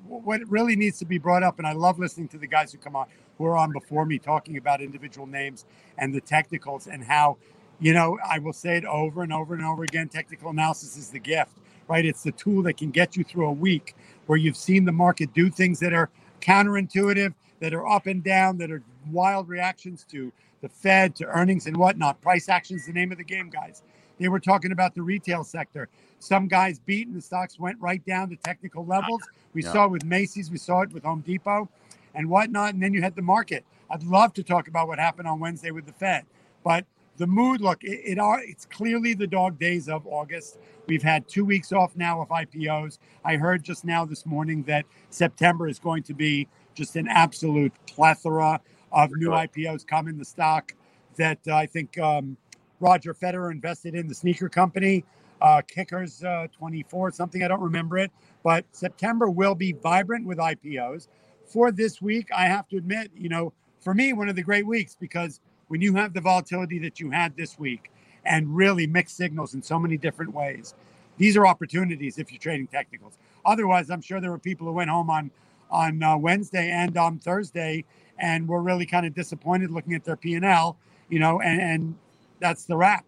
[SPEAKER 8] what really needs to be brought up, and I love listening to the guys who come on, who are on before me, talking about individual names and the technicals and how, you know, I will say it over and over and over again technical analysis is the gift, right? It's the tool that can get you through a week where you've seen the market do things that are counterintuitive, that are up and down, that are wild reactions to the Fed, to earnings and whatnot. Price action is the name of the game, guys. They were talking about the retail sector. Some guys beat and the stocks went right down to technical levels. We
[SPEAKER 1] Yeah.
[SPEAKER 8] saw it with Macy's, we saw it with Home Depot and whatnot. And then you had the market. I'd love to talk about what happened on Wednesday with the Fed, but the mood look, it, it are it's clearly the dog days of August. We've had two weeks off now of IPOs. I heard just now this morning that September is going to be just an absolute plethora of new IPOs coming. The stock that uh, I think um, Roger Federer invested in, the sneaker company, uh, Kickers uh, 24, something I don't remember it. But September will be vibrant with IPOs. For this week, I have to admit, you know, for me, one of the great weeks because when you have the volatility that you had this week and really mixed signals in so many different ways, these are opportunities if you're trading technicals. Otherwise, I'm sure there were people who went home on on uh, Wednesday and on Thursday and were really kind of disappointed looking at their P and L, you know, and, and that's the wrap.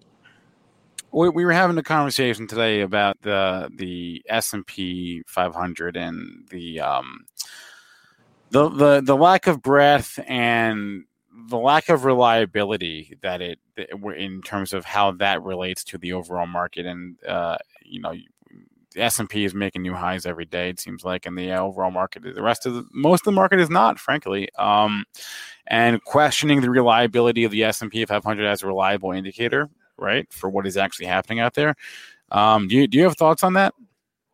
[SPEAKER 1] we, we were having a conversation today about the the S and P 500 and the um the the the lack of breadth and the lack of reliability that it in terms of how that relates to the overall market and uh you know the S&P is making new highs every day it seems like and the overall market the rest of the most of the market is not frankly um and questioning the reliability of the S&P 500 as a reliable indicator right for what is actually happening out there um do you do you have thoughts on that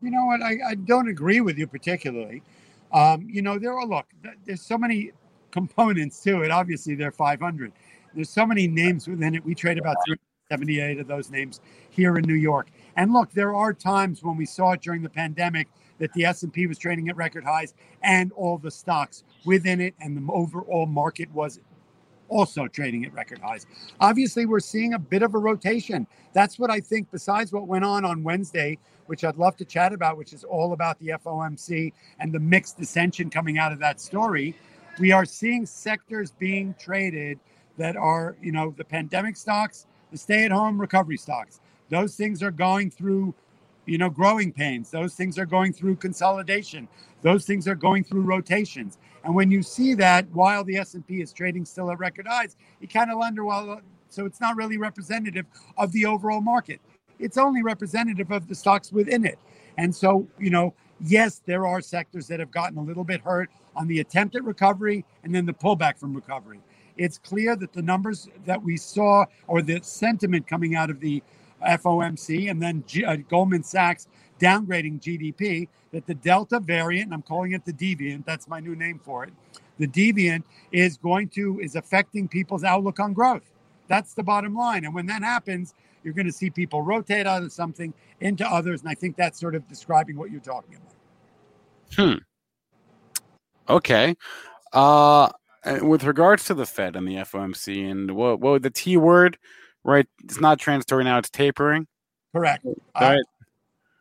[SPEAKER 8] You know what? I, I don't agree with you particularly. Um, you know, there are look, there's so many components to it. Obviously, they're 500. There's so many names within it. We trade about 378 of those names here in New York. And look, there are times when we saw it during the pandemic that the S&P was trading at record highs and all the stocks within it and the overall market was also trading at record highs. Obviously, we're seeing a bit of a rotation. That's what I think, besides what went on on Wednesday, which I'd love to chat about, which is all about the FOMC and the mixed dissension coming out of that story. We are seeing sectors being traded that are, you know, the pandemic stocks, the stay at home recovery stocks. Those things are going through you know growing pains. Those things are going through consolidation. Those things are going through rotations. And when you see that while the s&p is trading still at record highs you kind of wonder well uh, so it's not really representative of the overall market. It's only representative of the stocks within it. And so you know yes there are sectors that have gotten a little bit hurt on the attempt at recovery and then the pullback from recovery. It's clear that the numbers that we saw or the sentiment coming out of the FOMC and then G- uh, Goldman Sachs downgrading GDP, that the Delta variant, and I'm calling it the deviant, that's my new name for it, the deviant is going to, is affecting people's outlook on growth. That's the bottom line. And when that happens, you're going to see people rotate out of something into others. And I think that's sort of describing what you're talking about.
[SPEAKER 1] Hmm. Okay. Uh, with regards to the Fed and the FOMC and what, what the T word, right? It's not transitory now; it's tapering.
[SPEAKER 8] Correct.
[SPEAKER 1] Go
[SPEAKER 8] Uh,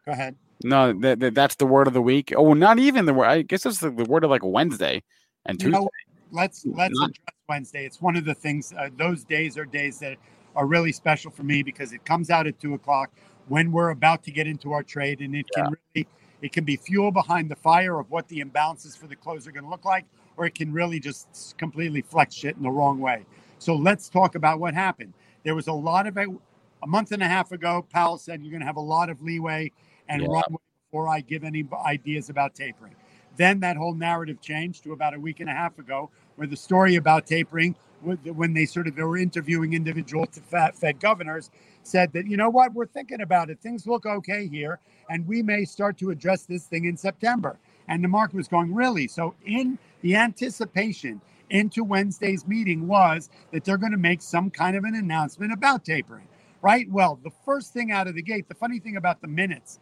[SPEAKER 8] go ahead.
[SPEAKER 1] No, that, that, that's the word of the week. Oh, not even the word. I guess it's the, the word of like Wednesday and
[SPEAKER 8] You
[SPEAKER 1] Tuesday.
[SPEAKER 8] know, let's let's
[SPEAKER 1] Not-
[SPEAKER 8] address Wednesday. It's one of the things. Uh, those days are days that are really special for me because it comes out at two o'clock when we're about to get into our trade, and it can really it can be fuel behind the fire of what the imbalances for the close are going to look like, or it can really just completely flex shit in the wrong way. So let's talk about what happened. There was a lot of a month and a half ago. Powell said you're going to have a lot of leeway and
[SPEAKER 1] Yeah.
[SPEAKER 8] runway before I give any ideas about tapering. Then that whole narrative changed to about a week and a half ago, where the story about tapering, when they sort of they were interviewing individual Fed, Fed governors, said that you know what, we're thinking about it. Things look okay here, and we may start to address this thing in September. And the market was going really. So in the anticipation into Wednesday's meeting was that they're going to make some kind of an announcement about tapering, right? Well, the first thing out of the gate, the funny thing about the minutes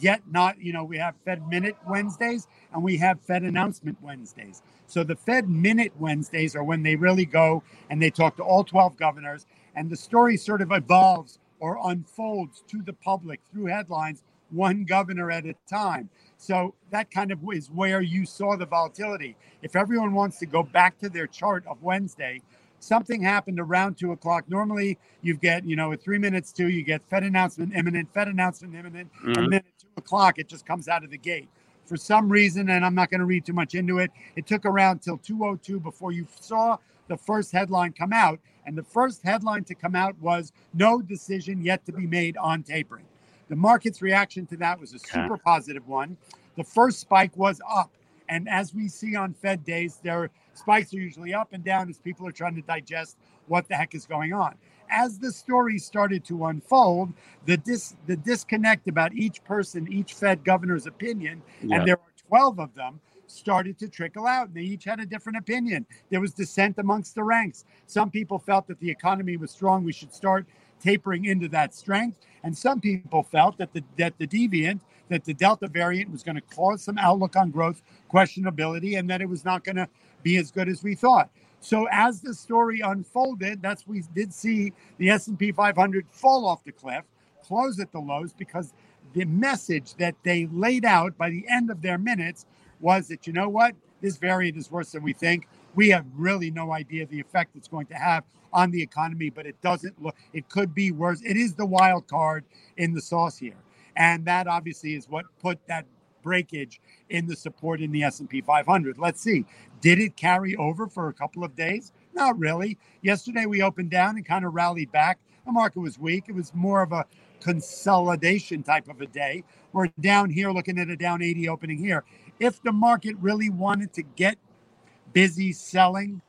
[SPEAKER 8] yet not, you know, we have Fed Minute Wednesdays and we have Fed Announcement Wednesdays. So the Fed Minute Wednesdays are when they really go and they talk to all 12 governors, and the story sort of evolves or unfolds to the public through headlines, one governor at a time. So that kind of is where you saw the volatility. If everyone wants to go back to their chart of Wednesday, something happened around two o'clock. Normally, you get, you know, at three minutes to, you get Fed announcement imminent, Fed announcement imminent,
[SPEAKER 1] Mhm.
[SPEAKER 8] and then at two o'clock, it just comes out of the gate. For some reason, and I'm not going to read too much into it, it took around till 202 before you saw the first headline come out. And the first headline to come out was no decision yet to be made on tapering. The market's reaction to that was a super positive one. The first spike was up. And as we see on Fed days, their spikes are usually up and down as people are trying to digest what the heck is going on. As the story started to unfold, the dis- the disconnect about each person, each Fed governor's opinion,
[SPEAKER 1] Yeah.
[SPEAKER 8] and there are 12 of them, started to trickle out. And they each had a different opinion. There was dissent amongst the ranks. Some people felt that the economy was strong. We should start tapering into that strength. And some people felt that the that the deviant, that the Delta variant was going to cause some outlook on growth questionability and that it was not going to be as good as we thought. So as the story unfolded, that's we did see the S&P 500 fall off the cliff, close at the lows because the message that they laid out by the end of their minutes was that you know what, this variant is worse than we think. We have really no idea the effect it's going to have on the economy, but it doesn't look. It could be worse. It is the wild card in the sauce here, and that obviously is what put that breakage in the support in the S&P 500. Let's see. Did it carry over for a couple of days? Not really. Yesterday we opened down and kind of rallied back. The market was weak. It was more of a consolidation type of a day. We're down here looking at a down 80 opening here. If the market really wanted to get busy selling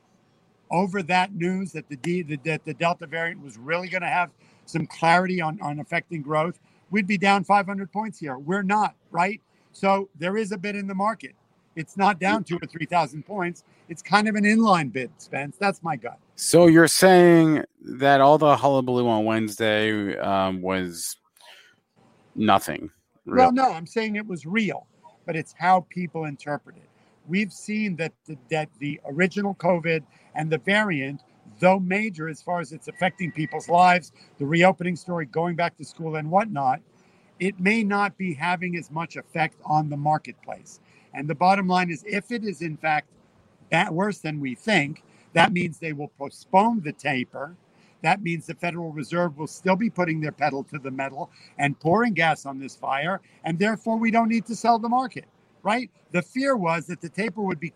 [SPEAKER 8] over that news that the D, the, that the Delta variant was really going to have some clarity on, on affecting growth, we'd be down 500 points here. We're not, right? So there is a bid in the market. It's not down two or 3,000 points. It's kind of an inline bid, Spence. That's my gut.
[SPEAKER 1] So you're saying that all the hullabaloo on Wednesday um, was nothing.
[SPEAKER 8] Well, no, I'm saying it was real, but it's how people interpret it. We've seen that the, that the original COVID and the variant, though major as far as it's affecting people's lives, the reopening story, going back to school and whatnot, it may not be having as much effect on the marketplace. And the bottom line is, if it is in fact that worse than we think, that means they will postpone the taper. That means the Federal Reserve will still be putting their pedal to the metal and pouring gas on this fire, and therefore we don't need to sell the market, right? The fear was that the taper would be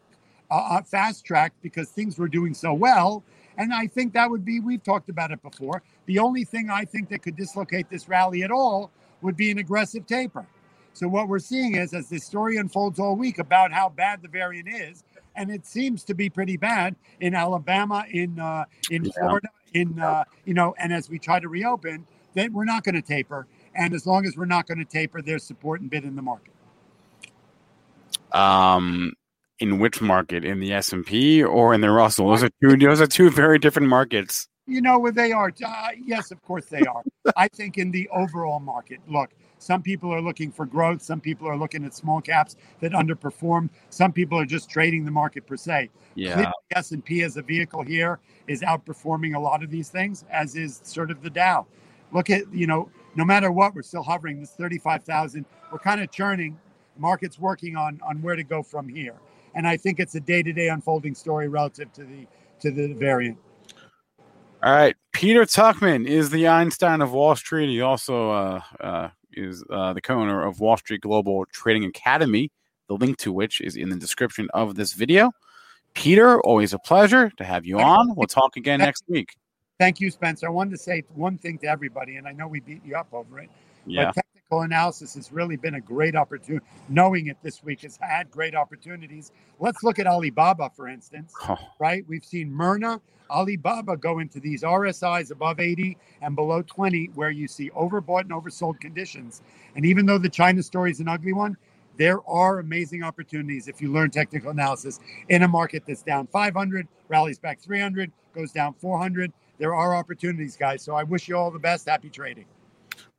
[SPEAKER 8] uh, fast tracked because things were doing so well. And I think that would be, we've talked about it before. The only thing I think that could dislocate this rally at all would be an aggressive taper. So what we're seeing is as this story unfolds all week about how bad the variant is, and it seems to be pretty bad in Alabama, in uh, in
[SPEAKER 1] Yeah.
[SPEAKER 8] Florida, in uh, you know, and as we try to reopen, that we're not going to taper. And as long as we're not going to taper, there's support and bid in the market.
[SPEAKER 1] Um, in which market? In the S and P or in the Russell? Those are two. Those are two very different markets.
[SPEAKER 8] You know where they are. Uh, yes, of course they are. I think in the overall market, look, some people are looking for growth. Some people are looking at small caps that underperform. Some people are just trading the market per se.
[SPEAKER 1] Yeah.
[SPEAKER 8] S and P as a vehicle here is outperforming a lot of these things, as is sort of the Dow. Look at you know, no matter what, we're still hovering this thirty-five thousand. We're kind of churning. Market's working on on where to go from here, and I think it's a day-to-day unfolding story relative to the to the variant.
[SPEAKER 1] All right, Peter Tuchman is the Einstein of Wall Street. He also uh, uh, is uh, the co-owner of Wall Street Global Trading Academy. The link to which is in the description of this video. Peter, always a pleasure to have you on. We'll talk again next week.
[SPEAKER 8] Thank you, Spencer. I wanted to say one thing to everybody, and I know we beat you up over it.
[SPEAKER 1] Yeah.
[SPEAKER 8] But analysis has really been a great opportunity. Knowing it this week has had great opportunities. Let's look at Alibaba, for instance,
[SPEAKER 1] Oh,
[SPEAKER 8] right? We've seen Myrna, Alibaba go into these RSIs above 80 and below 20, where you see overbought and oversold conditions. And even though the China story is an ugly one, there are amazing opportunities if you learn technical analysis in a market that's down 500, rallies back 300, goes down 400. There are opportunities, guys. So I wish you all the best. Happy trading.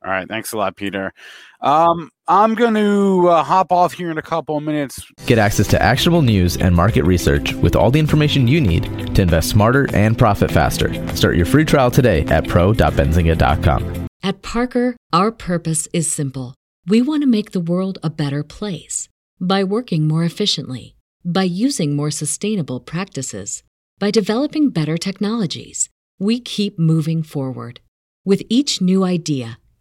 [SPEAKER 1] All right, thanks a lot, Peter. Um, I'm going to uh, hop off here in a couple of minutes.
[SPEAKER 9] Get access to actionable news and market research with all the information you need to invest smarter and profit faster. Start your free trial today at pro.benzinga.com.
[SPEAKER 10] At Parker, our purpose is simple. We want to make the world a better place by working more efficiently, by using more sustainable practices, by developing better technologies. We keep moving forward. With each new idea,